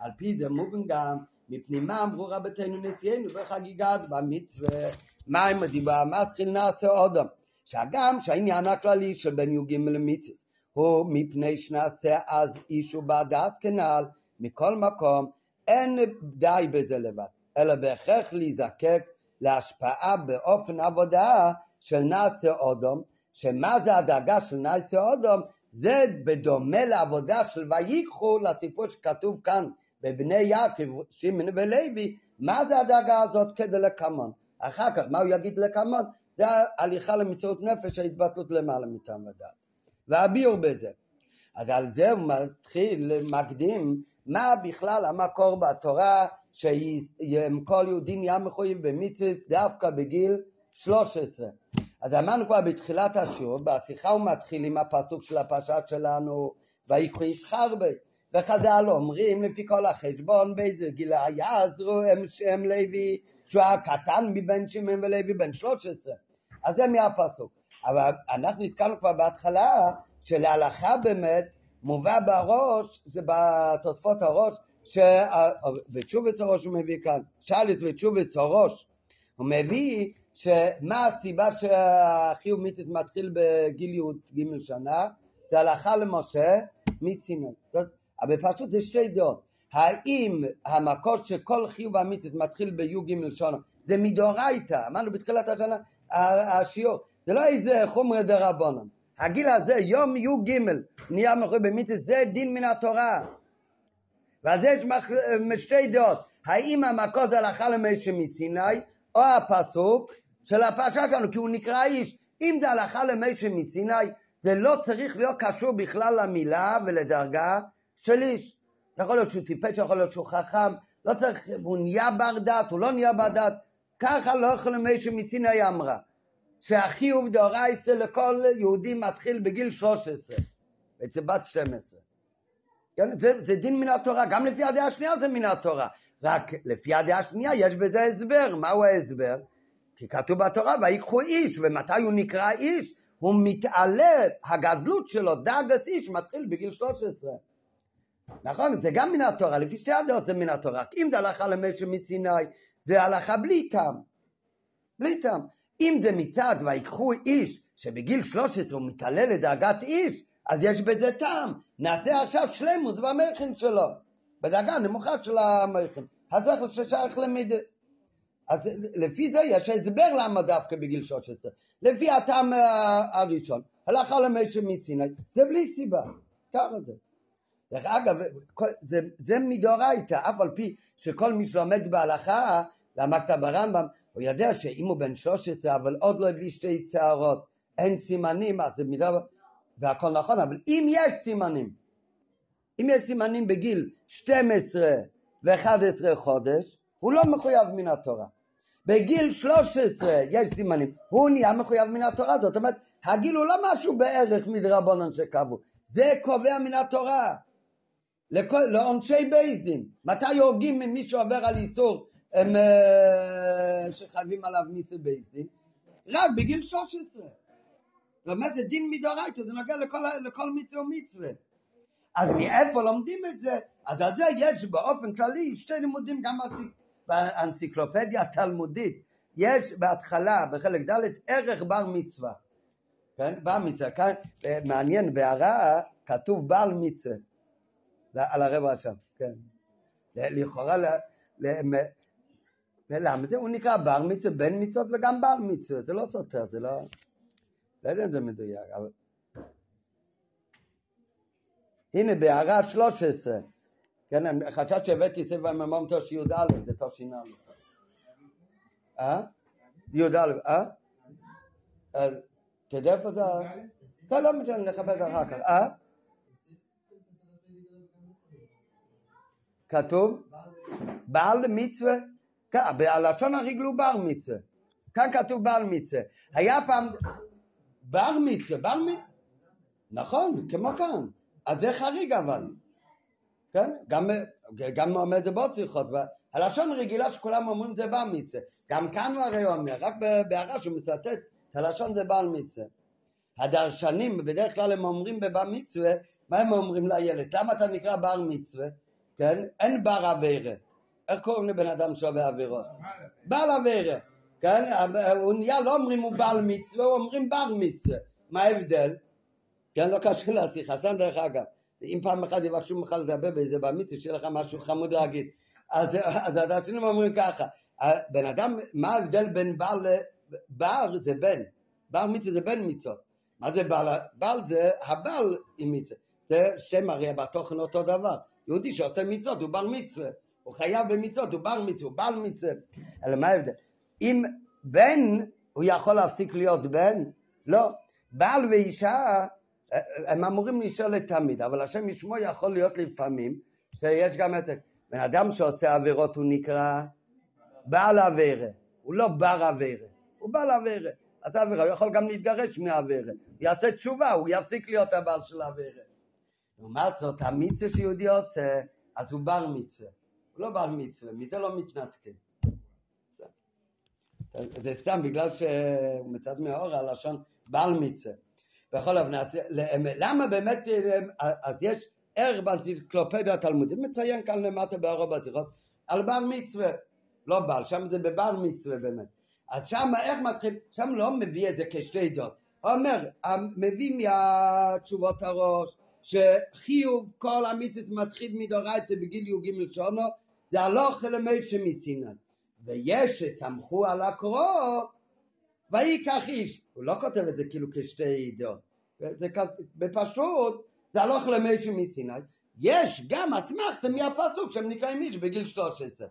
על פי זה מובן גם, מפנימה אמרו רבותינו נשיאנו בחגיגת במצווה, מה עם הדיבה? מתחיל נעשה אודם. שהגם שהעניין הכללי של בין י"ג למצווה הוא מפני שנעשה אז איש ובעדת כנעל, מכל מקום אין די בזה לבד, אלא בהכרח להיזקק להשפעה באופן עבודה של נעשה אודום, שמה זה הדאגה של נעשה אודום? זה בדומה לעבודה של ויקחו לסיפור שכתוב כאן בבני יעקב, שמעון ולוי, מה זה הדאגה הזאת כדי לקמון? אחר כך, מה הוא יגיד לקמון? זה ההליכה למציאות נפש, ההתבטאות למעלה מטעם ודעת. והביאור בזה. אז על זה הוא מתחיל, מקדים, מה בכלל המקור בתורה שכל יהודי נהיה מחויב במצווה דווקא בגיל 13. אז אמרנו כבר בתחילת השיעור, בשיחה הוא מתחיל עם הפסוק של הפרשת שלנו, ויקחו איש חרבי. וחז"ל אומרים לפי כל החשבון באיזה גיל יעזרו הם שם לוי שהוא היה קטן מבין שמעון ולוי בן 13 אז זה מהפסוק. אבל אנחנו הזכרנו כבר בהתחלה שלהלכה באמת מובא בראש זה בתוספות הראש ש... ותשובץ הראש הוא מביא כאן. שליץ ותשובץ הראש הוא מביא שמה הסיבה שהחיוב מיתוס מתחיל בגיל י"ג שנה? זה הלכה למשה מסיני אבל פשוט זה שתי דעות. האם המקור שכל חיוב המצוות מתחיל בי"ג שונו זה מדאורייתא, אמרנו בתחילת השנה השיעור, זה לא איזה חומרי דרבנן. הגיל הזה, יום י"ג, נהיה מחויב במצוות, זה דין מן התורה. ואז יש שתי דעות, האם המקור זה הלכה למשה מסיני, או הפסוק של הפרשה שלנו, כי הוא נקרא איש. אם זה הלכה למשה מסיני, זה לא צריך להיות קשור בכלל למילה ולדרגה של איש. יכול להיות שהוא טיפש, יכול להיות שהוא חכם, לא צריך, הוא נהיה בר דת, הוא לא נהיה בר דת. ככה לא יכול להיות שמצינה אמרה, שהחיוב דאורייסה לכל יהודי מתחיל בגיל 13, אצל בת 12. כן, זה, זה דין מן התורה, גם לפי הדעה השנייה זה מן התורה, רק לפי הדעה השנייה יש בזה הסבר, מהו ההסבר? כי כתוב בתורה ויקחו איש, ומתי הוא נקרא איש? הוא מתעלה, הגדלות שלו, דאגס איש, מתחיל בגיל 13. נכון? זה גם מן התורה, לפי שתי הדעות זה מן התורה. אם זה הלכה למשה מסיני, זה הלכה בלי טעם. בלי טעם. אם זה מצד ויקחו איש שבגיל 13 הוא מתעלה לדרגת איש, אז יש בזה טעם. נעשה עכשיו שלמוס במכין שלו, בדרגה נמוכה של המכין. אז זה שייך למידס. אז לפי זה יש הסבר למה דווקא בגיל 13. לפי הטעם הראשון, הלכה למשה מסיני, זה בלי סיבה. ככה זה. דרך אגב, זה, זה מדאורייתא, אף על פי שכל מי שלומד בהלכה, למדת ברמב"ם, הוא יודע שאם הוא בן 13 אבל עוד לא הביא שתי שערות, אין סימנים, אז זה מידה, והכל נכון, אבל אם יש סימנים, אם יש סימנים בגיל 12 ו-11 חודש, הוא לא מחויב מן התורה. בגיל 13 יש סימנים, הוא נהיה מחויב מן התורה, זאת אומרת, הגיל הוא לא משהו בערך מדרבנן שקבעו, זה קובע מן התורה. לעונשי בייס דין. מתי הורגים ממי שעובר על איסור הם, אה, שחייבים עליו מיסת בייס דין? רק בגיל 13. זאת אומרת זה דין מדאורייתא, זה נוגע לכל, לכל מצווה ומצווה. אז מאיפה לומדים את זה? אז על זה יש באופן כללי שתי לימודים גם באנציקלופדיה התלמודית. יש בהתחלה, בחלק ד', ערך בר מצווה. כן? בר מצווה. כאן מעניין, בהערה כתוב בעל מצווה. על הרבע שם, כן. לכאורה, למה זה? הוא נקרא בר מצווה, בן מצוות וגם בר מצווה, זה לא סותר, זה לא... לא יודע אם זה מדויק, אבל... הנה בהערה 13, כן, חשבת שהבאתי את זה בממום תשי"א, זה תש"א. אה? י"א, אה? אתה יודע איפה זה? לא, לא משנה, נחפש אחר כך. אה? כתוב? בעל מצווה, בלשון הריגל הוא בר מצווה, כאן כתוב בעל מצווה, היה פעם בר מצווה, בר מצווה, נכון, כמו כאן, אז זה חריג אבל, כן, גם, גם אומר את זה בעוד שיחות, הלשון הרגילה שכולם אומרים זה בר מצווה, גם כאן הוא הרי אומר, רק בהערה שהוא מצטט, הלשון זה בעל מצווה. הדרשנים בדרך כלל הם אומרים בבר מצווה, מה הם אומרים לילד? למה אתה נקרא בר מצווה? כן? אין בר אביירה. איך קוראים לבן אדם שעובר עבירות? בעל אביירה. כן? הוא נהיה, לא אומרים הוא בעל מצווה, הוא אומרים בר מצווה. מה ההבדל? כן, לא קשור לשיחה, סתם דרך אגב. אם פעם אחת יבקשו ממך לדבר באיזה בר מצווה, שיהיה לך משהו חמוד להגיד. אז, אז אומרים ככה, בן אדם, מה ההבדל בין בר לבר זה בן, בר מצווה זה בן מצוות. מה זה בעל? בעל זה הבעל עם מצווה. זה שתיהם הרי בתוכן אותו דבר. יהודי שעושה מצוות הוא בר מצווה. הוא חייב במצוות, הוא בר מצווה, הוא בעל מצווה. אלא מה ההבדל? אם בן, הוא יכול להפסיק להיות בן? לא. בעל ואישה, הם אמורים להישאר לתמיד, אבל השם ישמו יכול להיות לפעמים, שיש גם זה. בן אדם שעושה עבירות הוא נקרא בעל עבירה, הוא לא בר עבירה, הוא בעל עבירה. אז עבירה, הוא יכול גם להתגרש מעבירה. הוא יעשה תשובה, הוא יפסיק להיות הבעל של עבירה. לעומת זאת, המצווה שיהודי עושה, אז הוא בר מצווה. הוא לא בר מצווה, מזה לא מתנתקים. זה סתם בגלל שהוא מצד מאור הלשון בעל מצווה. בכל אופן, למה באמת, אז יש ערך באנציקלופדיה התלמודית, מציין כאן למטה בארבע בזירות, על בר מצווה, לא בעל, שם זה בבר מצווה באמת. אז שם איך מתחיל, שם לא מביא את זה כשתי דעות, הוא אומר, מביא מהתשובות הראש, שחיוב כל המצוות מתחיל מדורייתא בגיל י"ג שונו, זה הלוך למשה מסיני. ויש שסמכו על הקרוא, ויקח איש. הוא לא כותב את זה כאילו כשתי דעות. זה בפשוט, זה הלוך למשה מסיני. יש גם אסמכתה מהפסוק שהם נקראים איש בגיל 13.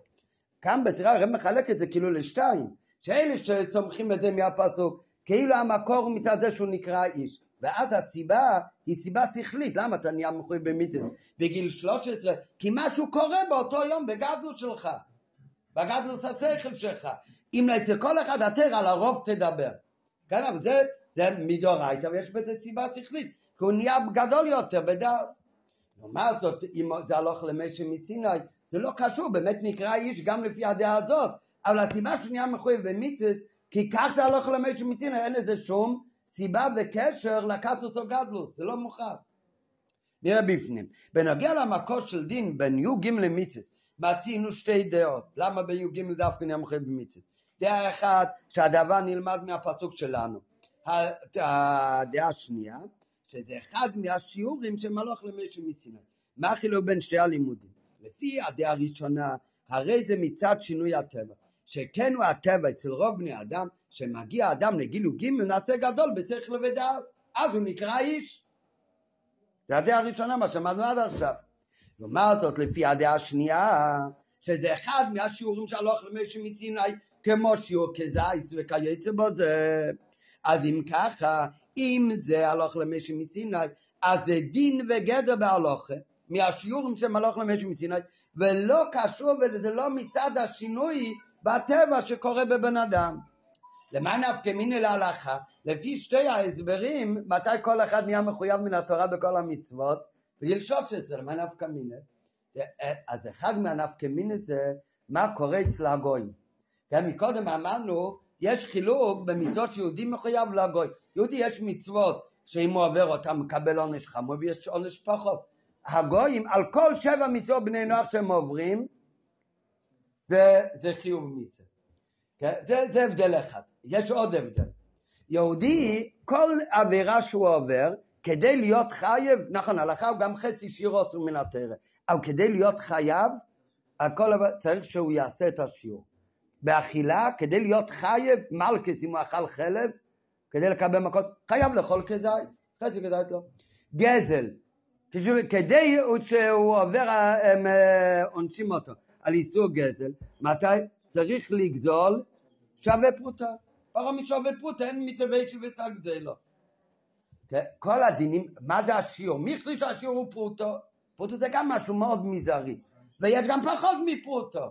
כאן בצירה הרב מחלק את זה כאילו לשתיים. שאלה שצומחים את זה מהפסוק, כאילו המקור מצד זה שהוא נקרא איש. ואז הסיבה היא סיבה שכלית, למה אתה נהיה מחויב במצוות בגיל 13? כי משהו קורה באותו יום בגדלות שלך, בגדלות השכל שלך. אם אצל כל אחד אתר על הרוב תדבר. כן, אבל זה, זה מדאורייתא ויש בזה סיבה שכלית, כי הוא נהיה גדול יותר בדעת. לעומת זאת, אם זה הלוך למשה מסיני, זה לא קשור, באמת נקרא איש גם לפי הדעה הזאת, אבל הסיבה שהוא נהיה מחויב במצוות, כי כך זה הלוך למשה מסיני, אין לזה שום סיבה וקשר לקטוס או גדלוס, זה לא מוכר. נראה בפנים. בנוגע למקור של דין בין י"ג למצוות, מצינו שתי דעות. למה בי"ג דווקא נהיה מחייב במצוות? דעה אחת, שהדבר נלמד מהפסוק שלנו. הדעה השנייה, שזה אחד מהשיעורים של מלוך למשה מסיני. מה החילוק בין שתי הלימודים? לפי הדעה הראשונה, הרי זה מצד שינוי הטבע. שכן הוא הטבע אצל רוב בני אדם, שמגיע אדם לגיל י"ג נעשה גדול בשכל ודעת, אז הוא נקרא איש. זה הדעה הראשונה מה שאמרנו עד עכשיו. לעומת זאת לפי הדעה השנייה, שזה אחד מהשיעורים של הלוך למשה מסיני, כמו שיעור כזייץ וכייצא בזה. אז אם ככה, אם זה הלוך למשה מסיני, אז זה דין וגדר בהלוכה, מהשיעורים של הלוך למשה מסיני, ולא קשור וזה לא מצד השינוי בטבע שקורה בבן אדם. למה נפקא מיני להלכה? לפי שתי ההסברים, מתי כל אחד נהיה מחויב מן התורה בכל המצוות? בגיל 13, למה נפקא מיני? אז אחד מהנפקא מיני זה מה קורה אצל הגויים. כן, מקודם אמרנו, יש חילוק במצוות שיהודי מחויב לגוי. יהודי יש מצוות שאם הוא עובר אותם מקבל עונש חמור ויש עונש פחות. הגויים, על כל שבע מצוות בני נוח שהם עוברים, זה, זה חיוב מצווה. כן? זה, זה הבדל אחד. יש עוד הבדל. יהודי, כל עבירה שהוא עובר, כדי להיות חייב, נכון, הלכה הוא גם חצי שיעור עשו מן התרא, אבל כדי להיות חייב, הכל צריך שהוא יעשה את השיעור. באכילה, כדי להיות חייב, מלכס אם הוא אכל חלב, כדי לקבל מכות, חייב לאכול כזית, חצי כזית לא. גזל, כדי שהוא עובר, הם אה, עונשים אותו על איסור גזל, מתי? צריך לגזול שווה פרוטה. פרה משווה פרוטה, אין מצווה שבצע גזלו. כן? כל הדינים, מה זה השיעור? מי החליט שהשיעור הוא פרוטו? פרוטו זה גם משהו מאוד מזערי. ויש גם פחות מפרוטו.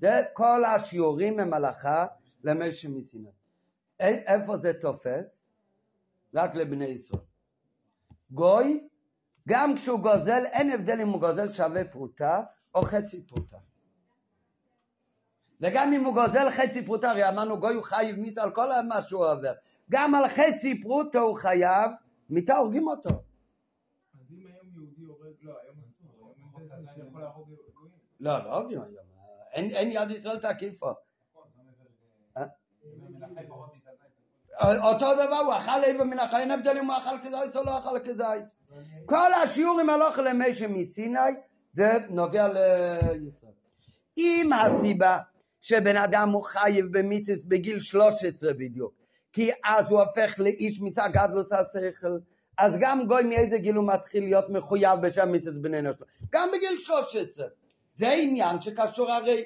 זה כל השיעורים הם הלכה למשה מצינות. איפה זה תופס? רק לבני ישראל. גוי, גם כשהוא גוזל, אין הבדל אם הוא גוזל שווה פרוטה או חצי פרוטה. וגם אם הוא גוזל חצי פרוטה, הרי אמרנו גוי הוא חייב מיתה על כל מה שהוא עובר. גם על חצי פרוטה הוא חייב, מיתה הורגים אותו. אז אם היום יהודי הורג, לא, היום אסור, היום אין שיכול להרוג גויים. לא, לא הורגים היום. אין, יד ישראל תקיפו. אה? אותו דבר, הוא אכל איבר מן החי, אין הבדל אם הוא אכל כזית או לא אכל כזית. כל השיעורים הלוך למשה מסיני, זה נוגע לישראל. אם הסיבה שבן אדם הוא חייב במיציס בגיל 13 בדיוק, כי אז הוא הופך לאיש מצד גדלות השכל. אז גם גוי מאיזה גיל הוא מתחיל להיות מחויב בשם מצד בני נשלו? גם בגיל 13. זה עניין שקשור הרי,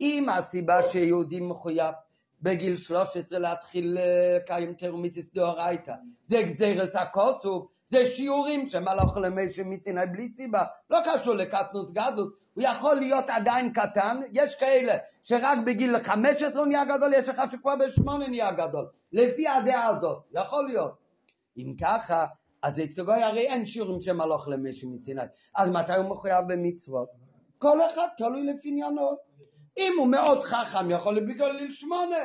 אם הסיבה שיהודי מחויב בגיל 13 להתחיל לקיים אה, תרומיתס דאורייתא, זה גזירס הכוסוף, זה שיעורים שמלאך למישהו מסיני בלי סיבה, לא קשור לקטנוס גדלות, הוא יכול להיות עדיין קטן, יש כאלה שרק בגיל 15 הוא נהיה גדול, יש אחד שכבר בשמונה נהיה גדול, לפי הדעה הזאת, יכול להיות. אם ככה, אז אצל גוי הרי אין שיעורים שמלאך למישהו מסיני, אז מתי הוא מחויב במצוות? כל אחד תלוי לפי עניינו. אם הוא מאוד חכם יכול להיות בגיל שמונה,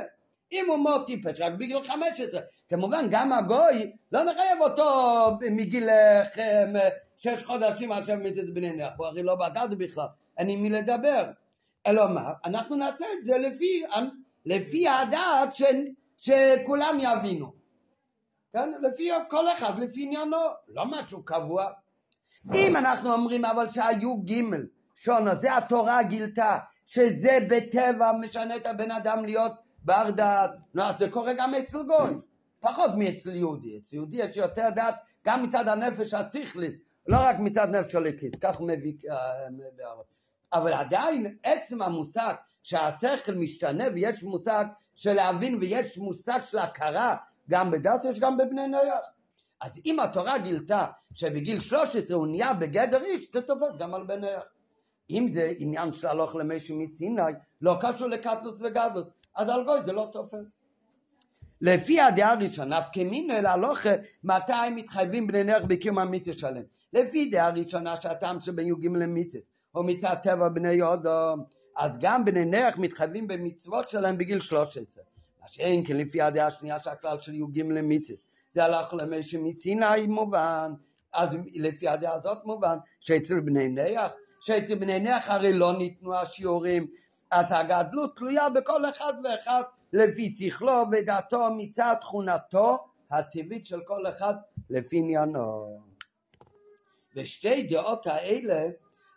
אם הוא מאוד טיפש רק בגיל חמש עשרה. כמובן גם הגוי לא נחייב אותו מגיל שש חודשים עד שמיתת בני נח, הוא הרי לא בדד בכלל, אין עם מי לדבר. אלא מה? אנחנו נעשה את זה לפי, לפי הדעת ש, שכולם יבינו. כן? לפי כל אחד, לפי עניינו, לא משהו קבוע. אם אנחנו אומרים אבל שהיו גימל, שונו, זה התורה גילתה, שזה בטבע משנה את הבן אדם להיות בר דעת, לא, זה קורה גם אצל גוי, פחות מאצל יהודי, אצל יהודי יש יותר דעת גם מצד הנפש השכלית, לא רק מצד נפש הליקיס, כך הוא מביא, אה, אבל עדיין עצם המושג שהשכל משתנה ויש מושג של להבין ויש מושג של הכרה גם בדת יש גם בבני נויח. אז אם התורה גילתה שבגיל 13 הוא נהיה בגדר איש, זה תופס גם על בני נויח. אם זה עניין של הלוך למשהו מסיני, לא קשור לקטלוס וגדלוס, אז על גוי זה לא תופס. לפי הדעה הראשונה, נפקא מינו להלוכה, מתי מתחייבים בני נערך בקיום המצווה שלהם. לפי דעה ראשונה שהטעם שבין י"ג למצווה, או מצד טבע בני יודו, אז גם בני נערך מתחייבים במצוות שלהם בגיל 13. מה שאין כן לפי הדעה השנייה שהכלל של י"ג למצווה, זה הלך למשהו מסיני מובן, אז לפי הדעה הזאת מובן שאצל בני נערך שאצל בני נח הרי לא ניתנו השיעורים, אז הגדלות תלויה בכל אחד ואחד לפי שכלו ודעתו מצד תכונתו הטבעית של כל אחד לפי עניינו. ושתי דעות האלה,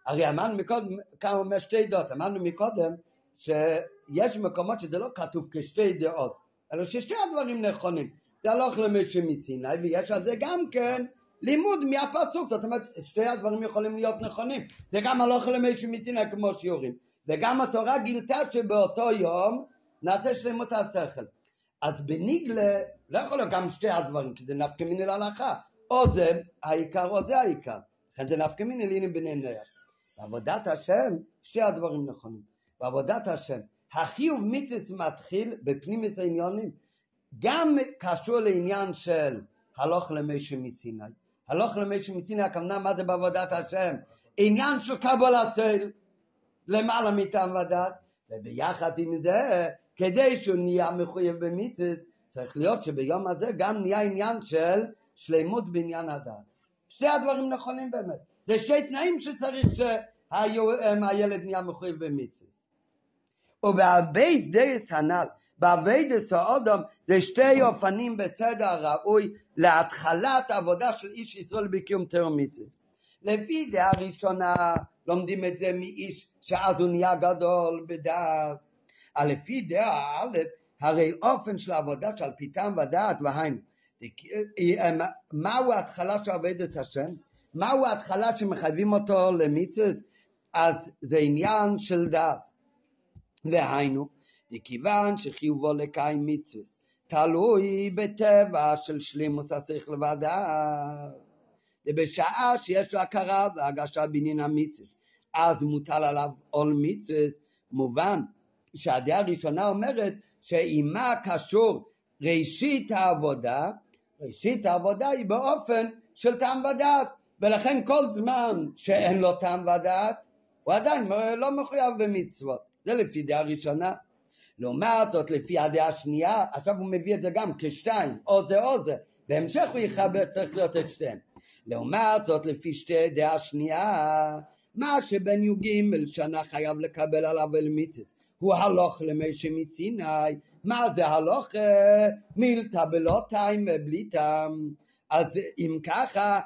הרי אמרנו מקודם, כמה אומר שתי דעות, אמרנו מקודם שיש מקומות שזה לא כתוב כשתי דעות, אלא ששתי הדברים נכונים. זה הלוך למשה מסיני ויש על זה גם כן לימוד מהפסוק, זאת אומרת שתי הדברים יכולים להיות נכונים, זה גם הלוך למישהו מדינה כמו שיעורים, וגם התורה גילתה שבאותו יום נעשה שלמות השכל. אז בניגלה לא יכול להיות גם שתי הדברים, כי זה נפקא מיני להלכה, או זה העיקר או זה העיקר, לכן זה נפקא מיני לעיני בני נח. בעבודת השם שתי הדברים נכונים, בעבודת השם החיוב מצווה מתחיל בפנימית העניונים, גם קשור לעניין של הלוך למשה מסיני, הלוך למישהו מציני הכוונה מה זה בעבודת השם? עניין של קבלת צל למעלה מטעם ודת וביחד עם זה כדי שהוא נהיה מחויב במצוות צריך להיות שביום הזה גם נהיה עניין של שלימות בעניין הדת שתי הדברים נכונים באמת זה שתי תנאים שצריך שהילד נהיה מחויב במצוות ובהבייס דייס הנ"ל באביידס האודום זה שתי אופנים בצד הראוי להתחלת עבודה של איש ישראל בקיום תרמיתס. לפי דעה ראשונה לומדים את זה מאיש שאז הוא נהיה גדול בדעת. לפי דעה א', הרי אופן של העבודה של פיתם ודעת והיינו. מהו ההתחלה של עבודת השם? מהו ההתחלה שמחייבים אותו למצוות? אז זה עניין של דעת. והיינו, מכיוון שחיובו לקיים מצווה תלוי בטבע של שלימוס השכל לבדה ובשעה שיש לו הכרה והגשה בעניין המצווה אז מוטל עליו עול מצווה מובן שהדעה הראשונה אומרת שעימה קשור ראשית העבודה ראשית העבודה היא באופן של טעם ודעת ולכן כל זמן שאין לו טעם ודעת הוא עדיין לא מחויב במצוות. זה לפי דעה ראשונה. לעומת זאת לפי הדעה השנייה, עכשיו הוא מביא את זה גם כשתיים, או זה או זה, בהמשך הוא יחבר, צריך להיות את שתיהם. לעומת זאת לפי שתי דעה שנייה, מה שבן י"ג שנה חייב לקבל עליו אל מיצס, הוא הלוך למשה מסיני, מה זה הלוך? מילתא בלא טיים בלי טעם. אז אם ככה,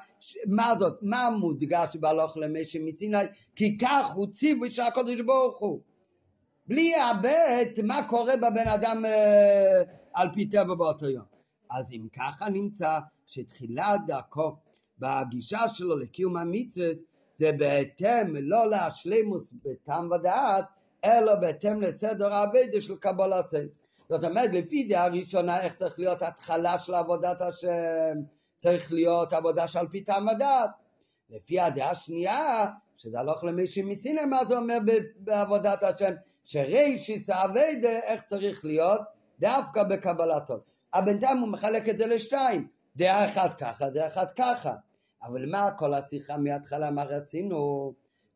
מה זאת, מה מודגש בהלוך למשה מסיני? כי כך הוא ציווי של הקדוש ברוך הוא. בלי לאבד מה קורה בבן אדם אה, על פי טבע באותו יום. אז אם ככה נמצא שתחילת דרכו בגישה שלו לקיום המצווה זה בהתאם לא להשלימות בטעם ודעת אלא בהתאם לסדר העבודה של קבלת זאת אומרת לפי דעה ראשונה איך צריך להיות התחלה של עבודת השם צריך להיות עבודה שעל פי טעם ודעת לפי הדעה השנייה שזה הלוך למי שמצינה מה זה אומר בעבודת השם שרישיס האביידה איך צריך להיות דווקא בקבלתו. אבל בינתיים הוא מחלק את זה לשתיים, דעה אחת ככה, דעה אחת ככה. אבל מה כל השיחה מההתחלה, מה רצינו?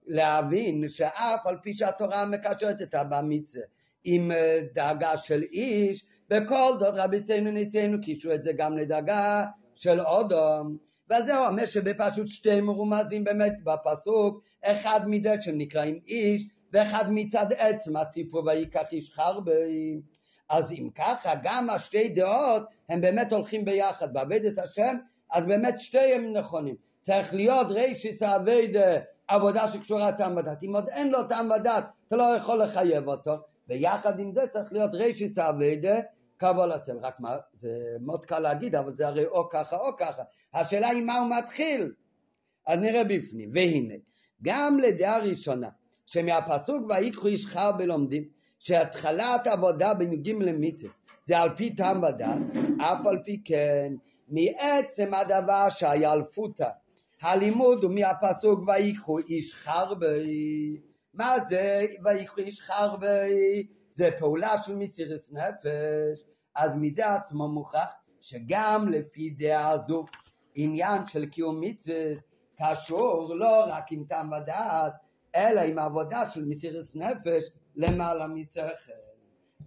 להבין שאף על פי שהתורה מקשרת את אבא מצווה עם אה, דאגה של איש, בכל זאת רבי ציינו ניסינו קישרו את זה גם לדאגה של אודום. ועל זה אומר שבפשוט שתי מרומזים באמת בפסוק, אחד מזה שנקראים איש ואחד מצד עץ מהסיפור ויקח איש חרבי. אז אם ככה, גם השתי דעות הם באמת הולכים ביחד. בעבד את השם, אז באמת שתיהם נכונים. צריך להיות רישיס עבד עבודה שקשורה טעם ודת. אם עוד אין לו טעם ודת, אתה לא יכול לחייב אותו. ויחד עם זה צריך להיות רישיס עבד קבול הצל. רק מה, זה מאוד קל להגיד, אבל זה הרי או ככה או ככה. השאלה היא מה הוא מתחיל. אז נראה בפנים. והנה, גם לדעה ראשונה, שמהפסוק ויקחו איש חר בלומדים שהתחלת עבודה בנ"ג למצווה זה על פי טעם ודת אף על פי כן מעצם הדבר שהיה על פוטה הלימוד הוא מהפסוק ויקחו איש חרבי מה זה ויקחו איש חרבי זה פעולה של מצירת נפש. אז מזה עצמו מוכח שגם לפי דעה זו עניין של קיום מצווה קשור לא רק עם טעם ודעת אלא עם העבודה של מסירת נפש למעלה משכל.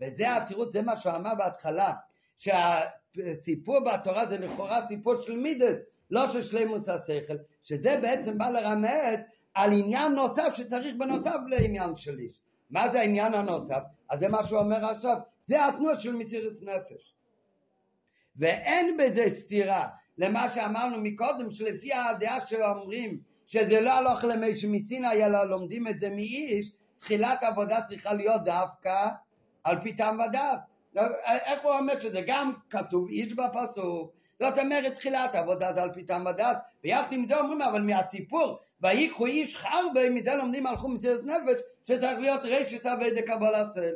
וזה התירוץ, זה מה שהוא אמר בהתחלה, שהסיפור בתורה זה לכאורה סיפור של מידס, לא של שלימוס השכל, שזה בעצם בא לרמז על עניין נוסף שצריך בנוסף לעניין של איש. מה זה העניין הנוסף? אז זה מה שהוא אומר עכשיו, זה התנועה של מסירת נפש. ואין בזה סתירה למה שאמרנו מקודם, שלפי הדעה שאומרים שזה לא הלוך למי שמצינה, אלא לומדים את זה מאיש, תחילת עבודה צריכה להיות דווקא על פי טעם ודעת. איך הוא אומר שזה גם כתוב איש בפסוק, זאת אומרת תחילת עבודה זה על פי טעם ודעת, ויחד עם זה אומרים אבל מהסיפור ויקחו איש חרבי, מזה לומדים הלכו מציאת נפש, שצריך להיות רשת אבי דקבלת צל.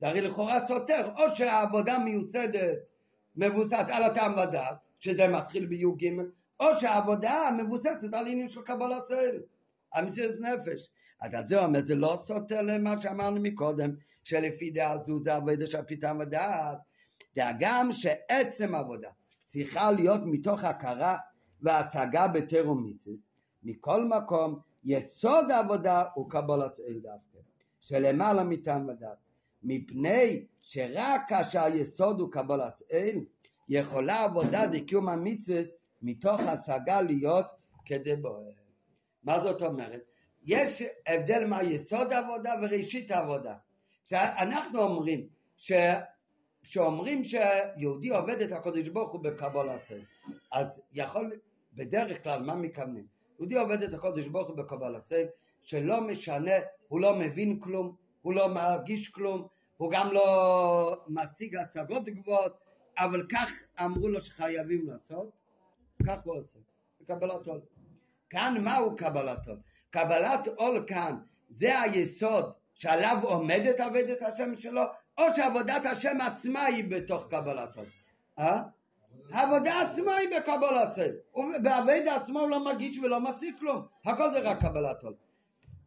זה הרי לכאורה סותר, או שהעבודה מיוסדת מבוסס על הטעם ודעת, שזה מתחיל בי"ג, או שהעבודה מבוססת על עניין של קבלת סוהל, המציאות נפש. אז זה אומר, זה לא סותר למה שאמרנו מקודם, שלפי דעה זו זה עבודה של פיתם ודעת, והגם שעצם עבודה צריכה להיות מתוך הכרה והשגה בתרום מצווה, מכל מקום יסוד העבודה הוא קבלת סוהל דווקא, שלמעלה מטעם ודעת. מפני שרק כאשר היסוד הוא קבלת סוהל, יכולה עבודה לקיום המצווה מתוך השגה להיות כדבוער. מה זאת אומרת? יש הבדל מה יסוד העבודה וראשית העבודה. שאנחנו אומרים, ש... שאומרים שיהודי עובד את הקודש ברוך הוא בקבול עשה, אז יכול, בדרך כלל מה מכוונים? יהודי עובד את הקודש ברוך הוא בקבול עשה, שלא משנה, הוא לא מבין כלום, הוא לא מרגיש כלום, הוא גם לא משיג הצגות גבוהות, אבל כך אמרו לו שחייבים לעשות, כך הוא עושה, בקבלת עול. כאן מהו קבלת עול? קבלת עול כאן זה היסוד שעליו עומדת עבודת השם שלו, או שעבודת השם עצמה היא בתוך קבלת עול. אה? העבודה עצמה היא בקבלת עול. בעבד עצמו הוא לא מגיש ולא מוסיף כלום, הכל זה רק קבלת עול.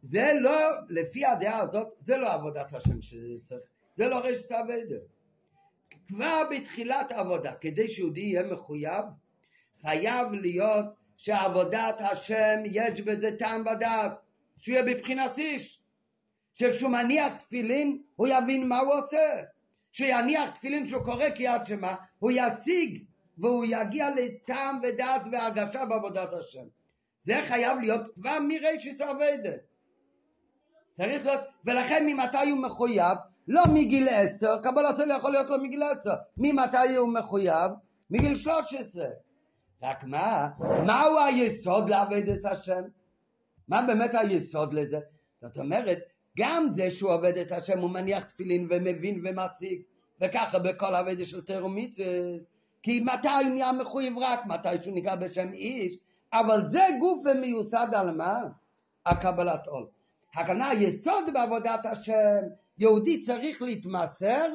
זה לא, לפי הדעה הזאת, זה לא עבודת השם שצריך, זה לא רשת עבודה. כבר בתחילת העבודה, כדי שיהודי יהיה מחויב, חייב להיות שעבודת השם יש בזה טעם ודעת, שהוא יהיה בבחינת איש, שכשהוא מניח תפילין הוא יבין מה הוא עושה, שהוא יניח תפילין שהוא קורא קריאת שמע, הוא ישיג והוא יגיע לטעם ודעת והרגשה בעבודת השם. זה חייב להיות כבר מראשית עבדת. צריך להיות, ולכן ממתי הוא מחויב? לא מגיל עשר, קבלתו יכול להיות לו מגיל עשר. ממתי הוא מחויב? מגיל שלוש עשרה. רק מה? מהו היסוד לעבוד את השם? מה באמת היסוד לזה? זאת אומרת, גם זה שהוא עובד את השם, הוא מניח תפילין ומבין ומציג, וככה בכל עבודה של תרא ומצווה. כי מתי הוא נהיה מחויב רק? מתי שהוא נקרא בשם איש? אבל זה גוף ומיוסד על מה? הקבלת עול. הכוונה היסוד בעבודת השם, יהודי צריך להתמסר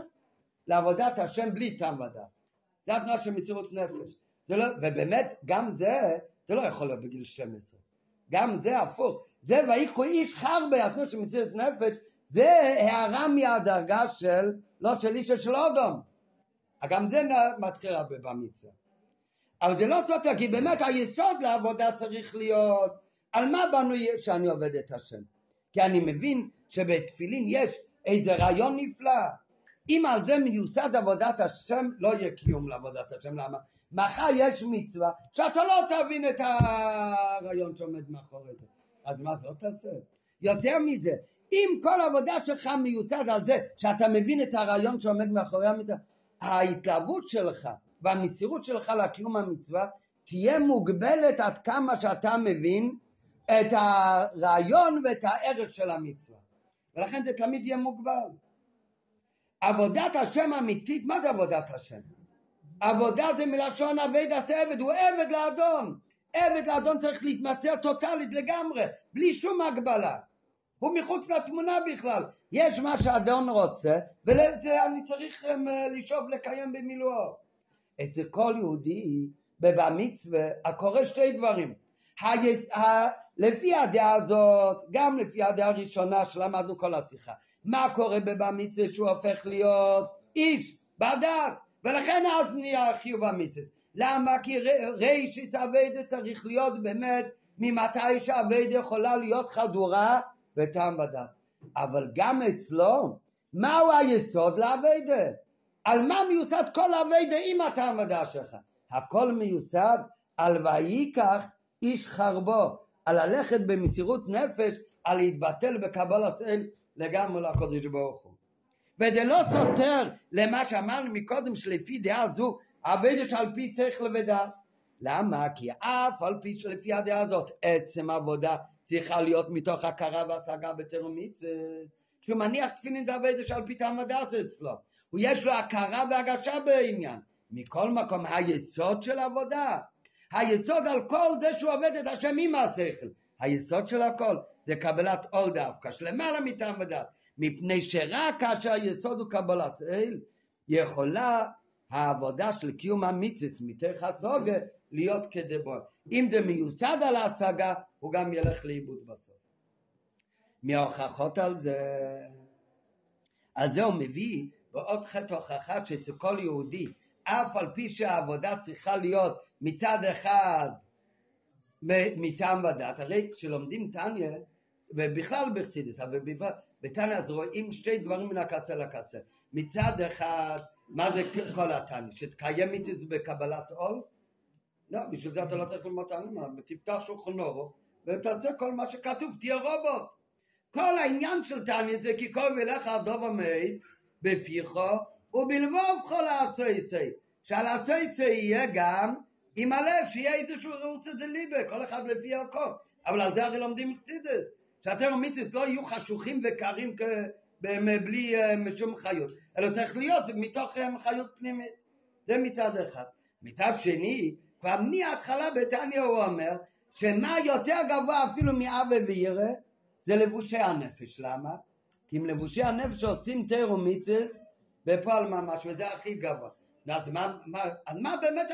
לעבודת השם בלי טעם ודעת. זה התנועה של מציאות נפש. לא, ובאמת, גם זה, זה לא יכול להיות בגיל 12. גם זה הפוך. זה ויקחו איש חרבה, התנועה של מציאות נפש, זה הערה מהדרגה של, לא של איש של אודום. גם זה מתחיל הרבה במצווה. אבל זה לא סותר, כי באמת היסוד לעבודה צריך להיות על מה בנוי שאני עובד את השם. כי אני מבין שבתפילין יש איזה רעיון נפלא. אם על זה מיוסד עבודת השם, לא יהיה קיום לעבודת השם. למה? מחר יש מצווה שאתה לא תבין את הרעיון שעומד מאחורי זה. אז מה לא תעשה? יותר מזה, אם כל העבודה שלך מיוסד על זה שאתה מבין את הרעיון שעומד מאחורי המצווה, ההתלהבות שלך והמסירות שלך לקיום המצווה תהיה מוגבלת עד כמה שאתה מבין את הרעיון ואת הערך של המצווה. ולכן זה תמיד יהיה מוגבל. עבודת השם אמיתית, מה זה עבודת השם? עבודה זה מלשון עבד עשה עבד, הוא עבד לאדון. עבד לאדון צריך להתמצא טוטאלית לגמרי, בלי שום הגבלה. הוא מחוץ לתמונה בכלל. יש מה שאדון רוצה, ולזה אני צריך אה, לשאוף לקיים במילואו. אצל כל יהודי בבר מצווה הקורה שתי דברים. לפי הדעה הזאת, גם לפי הדעה הראשונה שלמדנו כל השיחה, מה קורה בבר מצווה שהוא הופך להיות איש בדת, ולכן אז נהיה חיוב המצווה. למה? כי רישיס אביידה צריך להיות באמת ממתי שאביידה יכולה להיות חדורה בטעם בדת. אבל גם אצלו, מהו היסוד לאביידה? על מה מיוסד כל אביידה עם הטעם בדת שלך? הכל מיוסד על ויקח איש חרבו, על ללכת במסירות נפש, על להתבטל בקבלת אל לגמרי לקודש ברוך הוא. וזה לא סותר למה שאמרנו מקודם שלפי דעה זו עבד שעל פי צריך לבדעת. למה? כי אף על פי שלפי הדעה הזאת עצם עבודה צריכה להיות מתוך הכרה והשגה בתרום מצווה. כשהוא מניח תפילין זה עבד שעל פי טעם הדעת אצלו. הוא יש לו הכרה והגשה בעניין. מכל מקום היסוד של עבודה היסוד על כל זה שהוא עובד את השם עם השכל. היסוד של הכל זה קבלת עול דווקא, שלמעלה מטעם ודת. מפני שרק כאשר היסוד הוא קבלת אל, יכולה העבודה של קיום המצווה מתוך הסוגה להיות כדבור. אם זה מיוסד על ההשגה, הוא גם ילך לאיבוד בסוף. מההוכחות על זה, על זה הוא מביא בעוד חטא הוכחה שאצל כל יהודי, אף על פי שהעבודה צריכה להיות מצד אחד מטעם ודת, הרי כשלומדים טניה, ובכלל בחסידס, אבל בתניא אז רואים שתי דברים מן הקצה לקצה. מצד אחד, מה זה כל התניא? שתקיים מצווה בקבלת עול? לא, בשביל זה אתה לא צריך ללמוד תניא, תפתח שולחן אורו ותעשה כל מה שכתוב, תהיה רובוט. כל העניין של תניא זה כי כל מלך הדוב המעיד בפיחו ובלבוב כל העשוי שעל העשוי יהיה גם עם הלב, שיהיה איזשהו רוצה דליבה, כל אחד לפי ערכו. אבל על זה הרי לומדים חסידס. שהתרא מיציס לא יהיו חשוכים וקרים בלי אה, שום חיות, אלא צריך להיות מתוך אה, חיות פנימית. זה מצד אחד. מצד שני, כבר מההתחלה בתניא הוא אומר שמה יותר גבוה אפילו מאווה וירא זה לבושי הנפש. למה? כי אם לבושי הנפש עושים תרא מיציס בפועל ממש, וזה הכי גבוה. אז מה, מה, אז מה באמת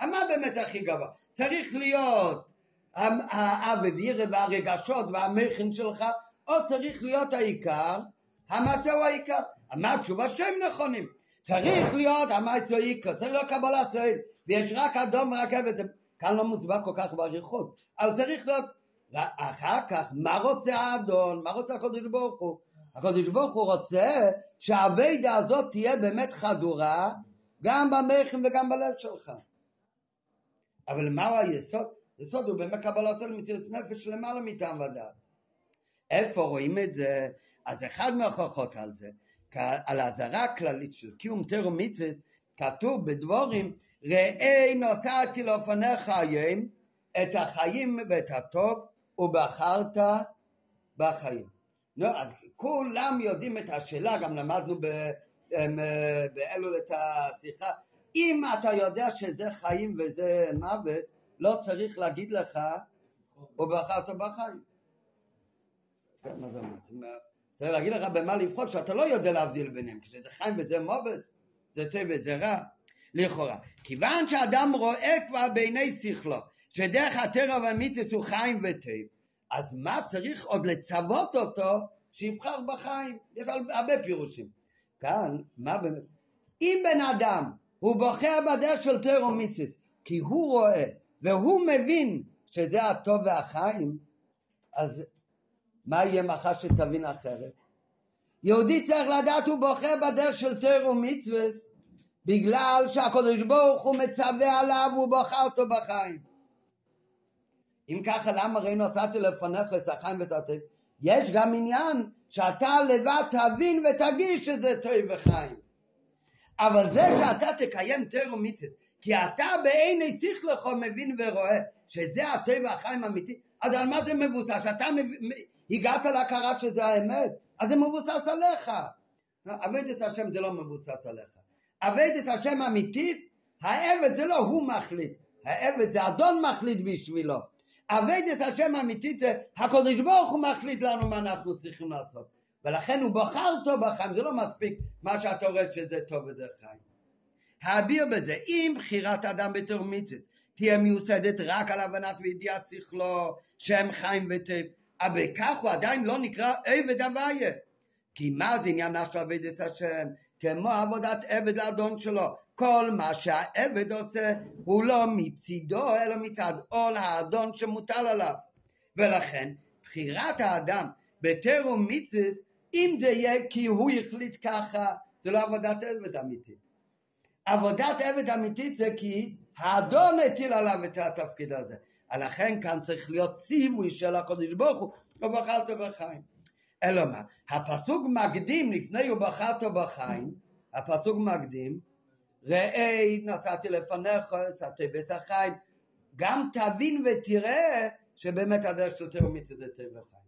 מה באמת הכי גבוה? צריך להיות האוויר והרגשות והמכין שלך, או צריך להיות העיקר, המעשה הוא העיקר. מה התשובה שהם נכונים. צריך להיות המעשה הוא העיקר, צריך להיות קבלה ישראל, ויש רק אדום ורכבת, כאן לא מוצבע כל כך באריכות, אבל צריך להיות, אחר כך, מה רוצה האדון, מה רוצה הקדוש ברוך הוא? הקדוש ברוך הוא רוצה שהאביידה הזאת תהיה באמת חדורה גם במכין וגם בלב שלך. אבל מהו היסוד? היסוד הוא באמת קבלת על מציאות נפש למעלה מטעם ודעת. איפה רואים את זה? אז אחד מההוכחות על זה, על האזהרה הכללית של קיום תרו מצווה, כתוב בדבורים, ראה נוצרתי לפניך היום את החיים ואת הטוב ובחרת בחיים. נו, אז כולם יודעים את השאלה, גם למדנו באלול את השיחה. אם אתה יודע שזה חיים וזה מוות, לא צריך להגיד לך, או בחרת בחיים. זה להגיד לך במה לבחור, שאתה לא יודע להבדיל ביניהם, כשזה חיים וזה מוות, זה טוב וזה רע, לכאורה. כיוון שאדם רואה כבר בעיני שכלו, שדרך הטרע והמיתוס הוא חיים וטוב, אז מה צריך עוד לצוות אותו שיבחר בחיים? יש הרבה פירושים. כאן, מה באמת? אם בן אדם הוא בוחר בדרך של טרע ומיתוס, כי הוא רואה והוא מבין שזה הטוב והחיים, אז מה יהיה מחר שתבין אחרת? יהודי צריך לדעת הוא בוחר בדרך של תר ומצווה בגלל שהקדוש ברוך הוא מצווה עליו והוא בוחר אותו בחיים. אם ככה למה ראינו נתתי לפניך את החיים ואת הטוב? יש גם עניין שאתה לבד תבין ותגיש שזה טוב וחיים. אבל זה שאתה תקיים תר ומצווה כי אתה בעיני שכלך מבין ורואה שזה הטוב והחיים האמיתי אז על מה זה מבוסס? שאתה הגעת להכרה שזה האמת, אז זה מבוסס עליך. עבד את השם זה לא מבוסס עליך. עבד את השם אמיתית, העבד זה לא הוא מחליט, העבד זה אדון מחליט בשבילו. עבד את השם אמיתית זה הקדוש ברוך הוא מחליט לנו מה אנחנו צריכים לעשות. ולכן הוא בחר טוב בחיים, זה לא מספיק מה שאתה רואה שזה טוב וזה חיים. האביר בזה, אם בחירת אדם בתור מיצית תהיה מיוסדת רק על הבנת וידיעת שכלו, שם חיים וטב, אבל כך הוא עדיין לא נקרא עבד הוויה. כי מה זה עניינה של את השם? כמו עבודת עבד לאדון שלו. כל מה שהעבד עושה הוא לא מצידו אלא מצד עול האדון שמוטל עליו. ולכן בחירת האדם בתרום מצווה אם זה יהיה כי הוא החליט ככה זה לא עבודת עבד אמיתית. עבודת עבד אמיתית זה כי האדון הטיל עליו את התפקיד הזה. לכן כאן צריך להיות ציווי של הקודש ברוך הוא, ובחרת בחיים. אלא מה? הפסוק מקדים לפני ובחרת בחיים, הפסוק מקדים, ראה נתתי לפניך סתי בית החיים, גם תבין ותראה שבאמת הדרך של תאומית זה טבע חיים.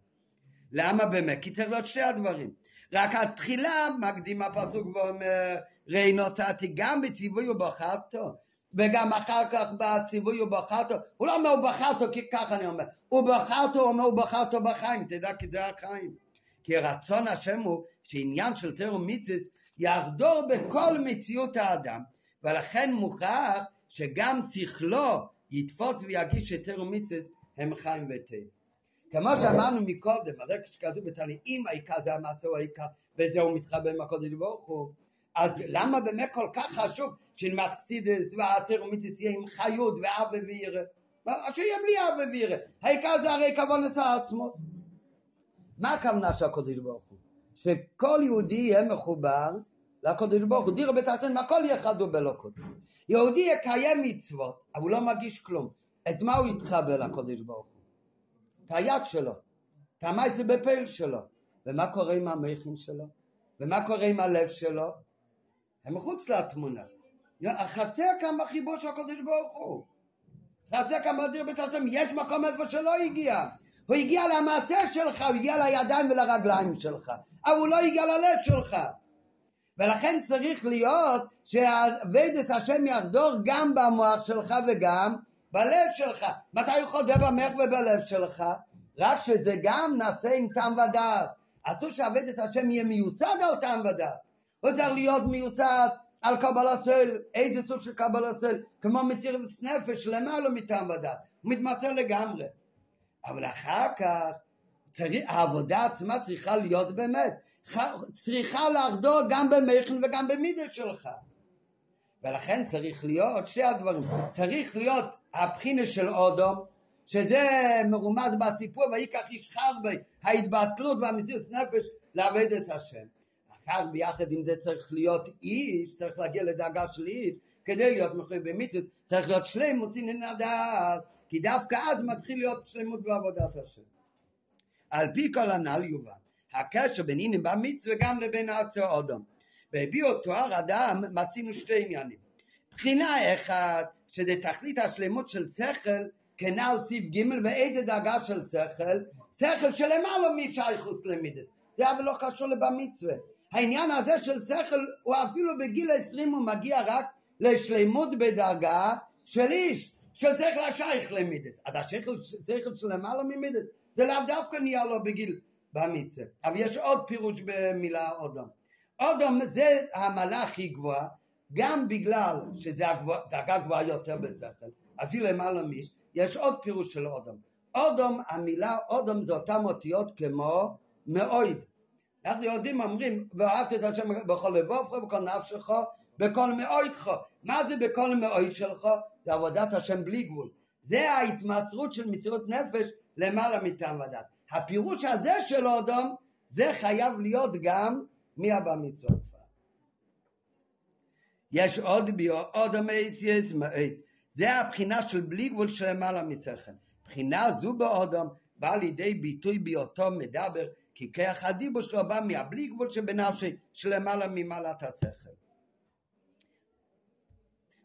למה באמת? כי צריך להיות שני הדברים. רק התחילה מקדים הפסוק ואומר, ראי נתתי גם בציווי ובחרתו, וגם אחר כך בציווי הוא בחרתו, הוא לא אומר הוא בחרתו כי ככה אני אומר, הוא בחרתו, הוא אומר הוא בחרתו בחיים, תדע כי זה החיים. כי רצון השם הוא שעניין של תרום מיציס יחדור בכל מציאות האדם, ולכן מוכרח שגם שכלו יתפוס ויגיש שתרום מיציס הם חיים ותה. כמו שאמרנו מקודם, הרי כשכתוב בתניא, אם העיקר זה המעשה הוא העיקר, וזהו מתחבר עם הקודש ברוך הוא, אז למה באמת כל כך חשוב שנלמד חסידס והתרמיתס יהיה עם חיות ואבא וירא? שיהיה בלי אבא וירא. העיקר זה הרי כוונת העצמות. מה הכוונה של הקודש ברוך הוא? שכל יהודי יהיה מחובר לקודש ברוך הוא. דירה בתחתן, הכל יהיה חד ובלוקות. יהודי יקיים מצוות, אבל הוא לא מגיש כלום. את מה הוא יתחבר לקודש ברוך הוא? את היד שלו. את המייס בפייל שלו. ומה קורה עם המכין שלו? ומה קורה עם הלב שלו? הם מחוץ לתמונה. חסר כאן בחיבור של הקדוש ברוך הוא. חסר כאן בדיר בתחתום, יש מקום איפה שלא הגיע. הוא הגיע למעשה שלך, הוא הגיע לידיים ולרגליים שלך, אבל הוא לא הגיע ללב שלך. ולכן צריך להיות שעבד את השם יחדור גם במוח שלך וגם בלב שלך. מתי הוא חודר במח ובלב שלך? רק שזה גם נעשה עם טעם ודעת. אסור שעבד את השם יהיה מיוסד על טעם ודעת. הוא צריך להיות מיוסד על קבלת סל, איזה סוג של קבלת סל, כמו מסירת נפש למעלה מטעם ודת, הוא מתמסר לגמרי. אבל אחר כך צריך, העבודה עצמה צריכה להיות באמת, צריכה לחדור גם במכן וגם במידה שלך. ולכן צריך להיות שתי הדברים, צריך להיות הבחינה של אודום, שזה מרומז בסיפור ויקח איש חרבי, ההתבטלות והמסירת נפש לעבד את השם. כך ביחד עם זה צריך להיות איש, צריך להגיע לדאגה של איש, כדי להיות מחויב במצוות, צריך להיות שלמות סינן הדעת, כי דווקא אז מתחיל להיות שלמות בעבודת השם. על פי כל הנ"ל יובן, הקשר בין הנה במצווה גם לבין עשה אודום. בהביאו תואר אדם מצינו שתי עניינים. בחינה אחת, שזה תכלית השלמות של שכל, כנ"ל סעיף ג' ואיזה דאגה של שכל, שכל שלמעלה משייכוס למידס. זה אבל לא קשור למצווה. העניין הזה של שכל הוא אפילו בגיל 20 הוא מגיע רק לשלימות בדרגה של איש, של שכל השייך למידת. אז השכל של למעלה ממידת זה לאו דווקא נהיה לו בגיל במצווה. אבל יש עוד פירוש במילה אודום. אודום זה המעלה הכי גבוהה, גם בגלל שזה דרגה גבוהה יותר בשכל, אפילו למעלה מיש, יש עוד פירוש של אודום. אודום, המילה אודום זה אותן אותיות כמו מאויד. אנחנו יודעים, אומרים, ואהבת את השם בכל לבובך, בכל נפשך, בכל מאוידך. מה זה בכל מאויד שלך? זה עבודת השם בלי גבול. זה ההתמסרות של מסירות נפש למעלה מטעם ודת. הפירוש הזה של אודום, זה חייב להיות גם מהבא מצוות. יש עוד ביו, עוד המייסיס, זה הבחינה של בלי גבול של למעלה משכל. בחינה זו באודום באה לידי ביטוי בהיותו מדבר, כי כיח הדיבור שלו בא מהבלי גבול שבנפשי שלמעלה ממעלת השכל.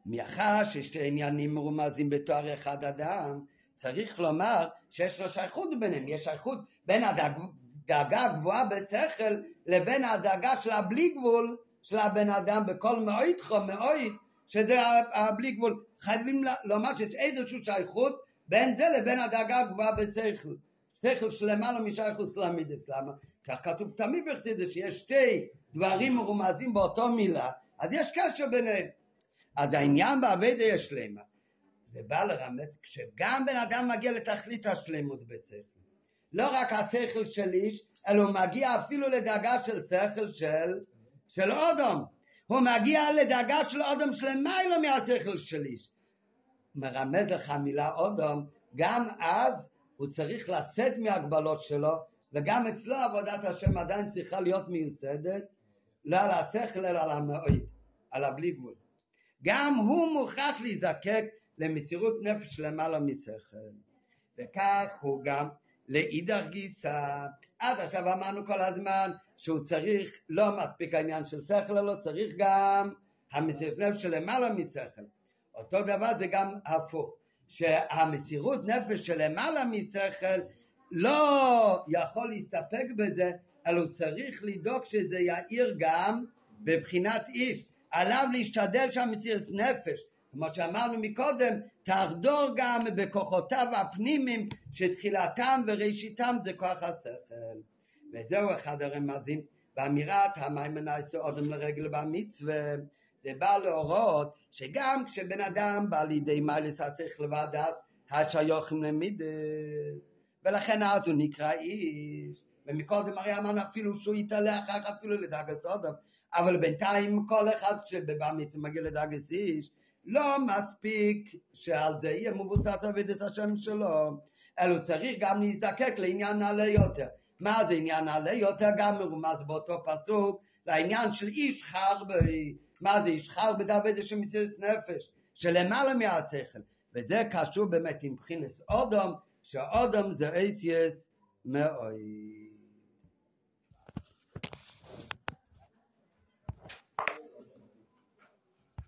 מאחר ששתי עניינים מרומזים בתואר אחד אדם, צריך לומר שיש לו שייכות ביניהם, יש שייכות בין הדאגה הגבוהה בשכל לבין הדאגה של הבלי גבול של הבן אדם בכל מאוידך מאויד שזה הבלי גבול חייבים לומר שיש איזושהי שייכות בין זה לבין הדאגה הגבוהה בשכל שכל שלמעלה משייכות סלמידס למה? כך כתוב תמיד בחסידס שיש שתי דברים מרומזים באותו מילה אז יש קשר ביניהם אז העניין בעבודה יש שלמה זה בא לרמז כשגם בן אדם מגיע לתכלית השלמות בשכל לא רק השכל של איש אלא הוא מגיע אפילו לדאגה של שכל של של אודום. הוא מגיע לדאגה של אודום שלמיילו מהשכל של איש. מרמז לך המילה אודום, גם אז הוא צריך לצאת מהגבלות שלו, וגם אצלו עבודת השם עדיין צריכה להיות מיוסדת, לא על השכל אלא על המועד, על הבלי גבול. גם הוא מוכרח להיזקק למסירות נפש למעלה משכל. וכך הוא גם לאידך גיסא. עד עכשיו אמרנו כל הזמן שהוא צריך, לא מספיק העניין של שכל, אלא צריך גם המסירות נפש שלמעלה משכל. אותו דבר זה גם הפוך, שהמסירות נפש שלמעלה משכל לא יכול להסתפק בזה, אלא הוא צריך לדאוג שזה יאיר גם בבחינת איש. עליו להשתדל שהמסירות נפש כמו שאמרנו מקודם, תחדור גם בכוחותיו הפנימיים שתחילתם וראשיתם זה כוח השכל. וזהו אחד הרמזים באמירת המים מנסה אודם לרגל במצווה. זה בא להורות שגם כשבן אדם בא לידי מיילס השכל לוועדת השיוכים למידס ולכן אז הוא נקרא איש ומקודם הרי אמרנו אפילו שהוא יתעלה אחר כך אפילו לדאגת אודם אבל בינתיים כל אחד מצווה מגיע לדאגת איש לא מספיק שעל זה יהיה מבוסס עבודת השם שלו, אלא צריך גם להזדקק לעניין נעלה יותר. מה זה עניין נעלה יותר? גם מרומז באותו פסוק לעניין של איש חרבי. מה זה איש חרבי דוד השם מציאות נפש? שלמעלה מהשכל. וזה קשור באמת עם בחינס אודום, שאודום זה אייסיאס מאוי.